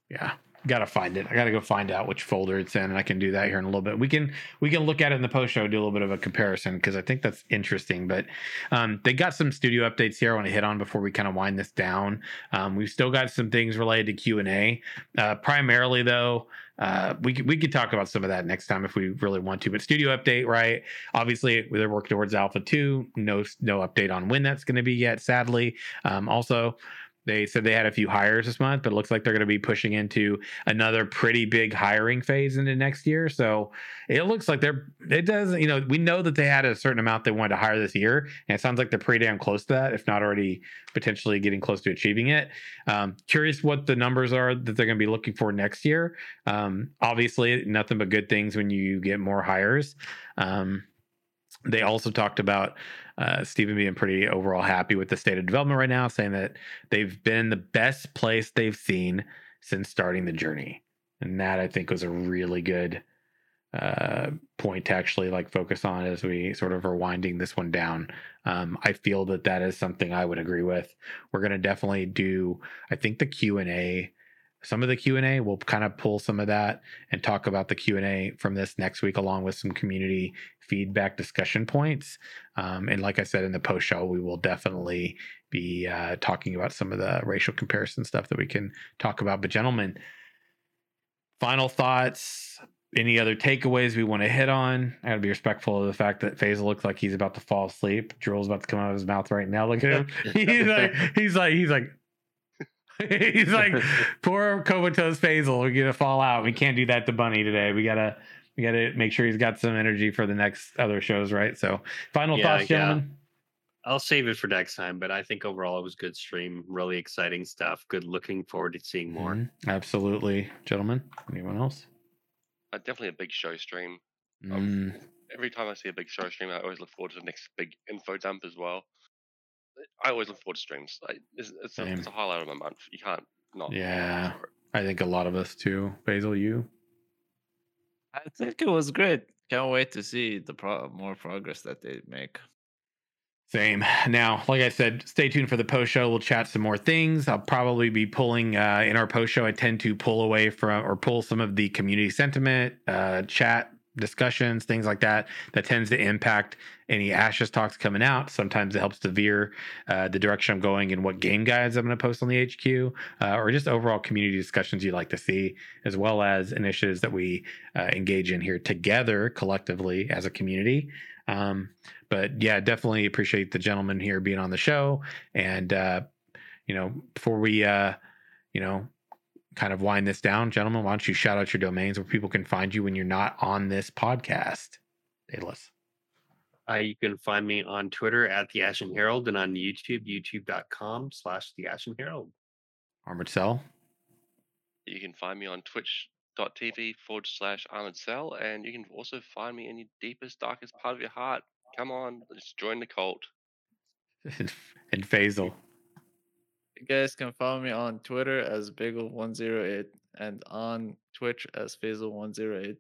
yeah, gotta find it. I gotta go find out which folder it's in, and I can do that here in a little bit. We can we can look at it in the post show, do a little bit of a comparison because I think that's interesting. But um, they got some studio updates here I want to hit on before we kind of wind this down. Um, we've still got some things related to Q and A. Uh, primarily, though, uh, we we could talk about some of that next time if we really want to. But studio update, right? Obviously, they're working towards Alpha Two. No no update on when that's going to be yet. Sadly, um, also. They said they had a few hires this month, but it looks like they're going to be pushing into another pretty big hiring phase into next year. So it looks like they're, it does, you know, we know that they had a certain amount they wanted to hire this year. And it sounds like they're pretty damn close to that, if not already potentially getting close to achieving it. Um, curious what the numbers are that they're going to be looking for next year. Um, obviously, nothing but good things when you get more hires. Um, they also talked about uh, Steven being pretty overall happy with the state of development right now, saying that they've been the best place they've seen since starting the journey. And that I think was a really good uh, point to actually like focus on as we sort of are winding this one down. Um, I feel that that is something I would agree with. We're going to definitely do, I think the Q and A, some of the Q and A, we'll kind of pull some of that and talk about the Q and A from this next week, along with some community feedback discussion points. Um, and like I said in the post show, we will definitely be uh, talking about some of the racial comparison stuff that we can talk about. But gentlemen, final thoughts. Any other takeaways we want to hit on? I got to be respectful of the fact that Faisal looks like he's about to fall asleep. Drool's about to come out of his mouth right now. Look at him. he's like, he's like, he's like, he's like, poor comatose Faisal. We're gonna fall out. We can't do that to Bunny today. We gotta, we gotta make sure he's got some energy for the next other shows, right? So, final Yeah, thoughts, yeah. gentlemen. I'll save it for next time, but I think overall it was good stream, really exciting stuff. Good looking forward to seeing more. Mhm. Absolutely, gentlemen. Anyone else? Uh, definitely a big show stream. Mm, Every time I see a big show stream, I always look forward to the next big info dump as well. I always look forward to streams. Like, it's, it's, a, it's a highlight of my month. You can't not. Yeah. I think a lot of us too. Basil, you? I think it was great. Can't wait to see the pro- more progress that they make. Same. Now, like I said, stay tuned for the post show. We'll chat some more things. I'll probably be pulling uh, in our post show. I tend to pull away from or pull some of the community sentiment, uh, chat discussions, things like that. That tends to impact any Ashes talks coming out. Sometimes it helps to veer uh, the direction I'm going and what game guides I'm going to post on the HQ, uh, or just overall community discussions you'd like to see, as well as initiatives that we uh, engage in here together collectively as a community. Um, but yeah, definitely appreciate the gentleman here being on the show. And uh, you know, before we uh, you know, kind of wind this down, gentlemen, why don't you shout out your domains where people can find you when you're not on this podcast? Daedalus. Uh, you can find me on Twitter at the Ashen Herald and on YouTube, youtube.com slash the Ashen Herald. Armored Cell. You can find me on twitch.tv forward slash armored cell, and you can also find me in your deepest, darkest part of your heart. Come on, let's join the cult. and, and Faisal. You guys can follow me on Twitter as Bagel108 and on Twitch as Faisal108.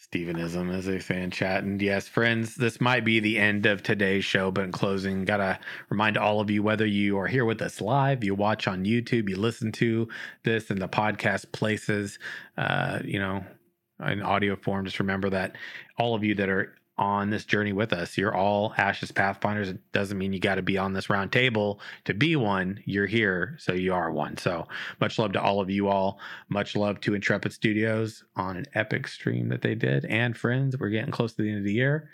Stevenism, as say in chat. And yes, friends, this might be the end of today's show, but in closing, gotta remind all of you whether you are here with us live, you watch on YouTube, you listen to this in the podcast places, uh, you know, in audio form, just remember that all of you that are on this journey with us. You're all Ashes Pathfinders. It doesn't mean you got to be on this round table to be one. You're here, so you are one. So much love to all of you all. Much love to Intrepid Studios on an epic stream that they did. And friends, we're getting close to the end of the year.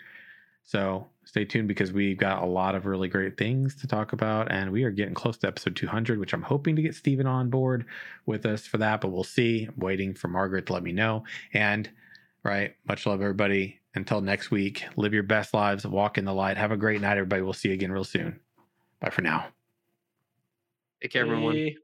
So stay tuned because we've got a lot of really great things to talk about. And we are getting close to episode 200, which I'm hoping to get Steven on board with us for that, but we'll see. I'm waiting for Margaret to let me know. And right, much love, everybody. Until next week, live your best lives, walk in the light. Have a great night, everybody. We'll see you again real soon. Bye for now. Take care, everyone. Bye.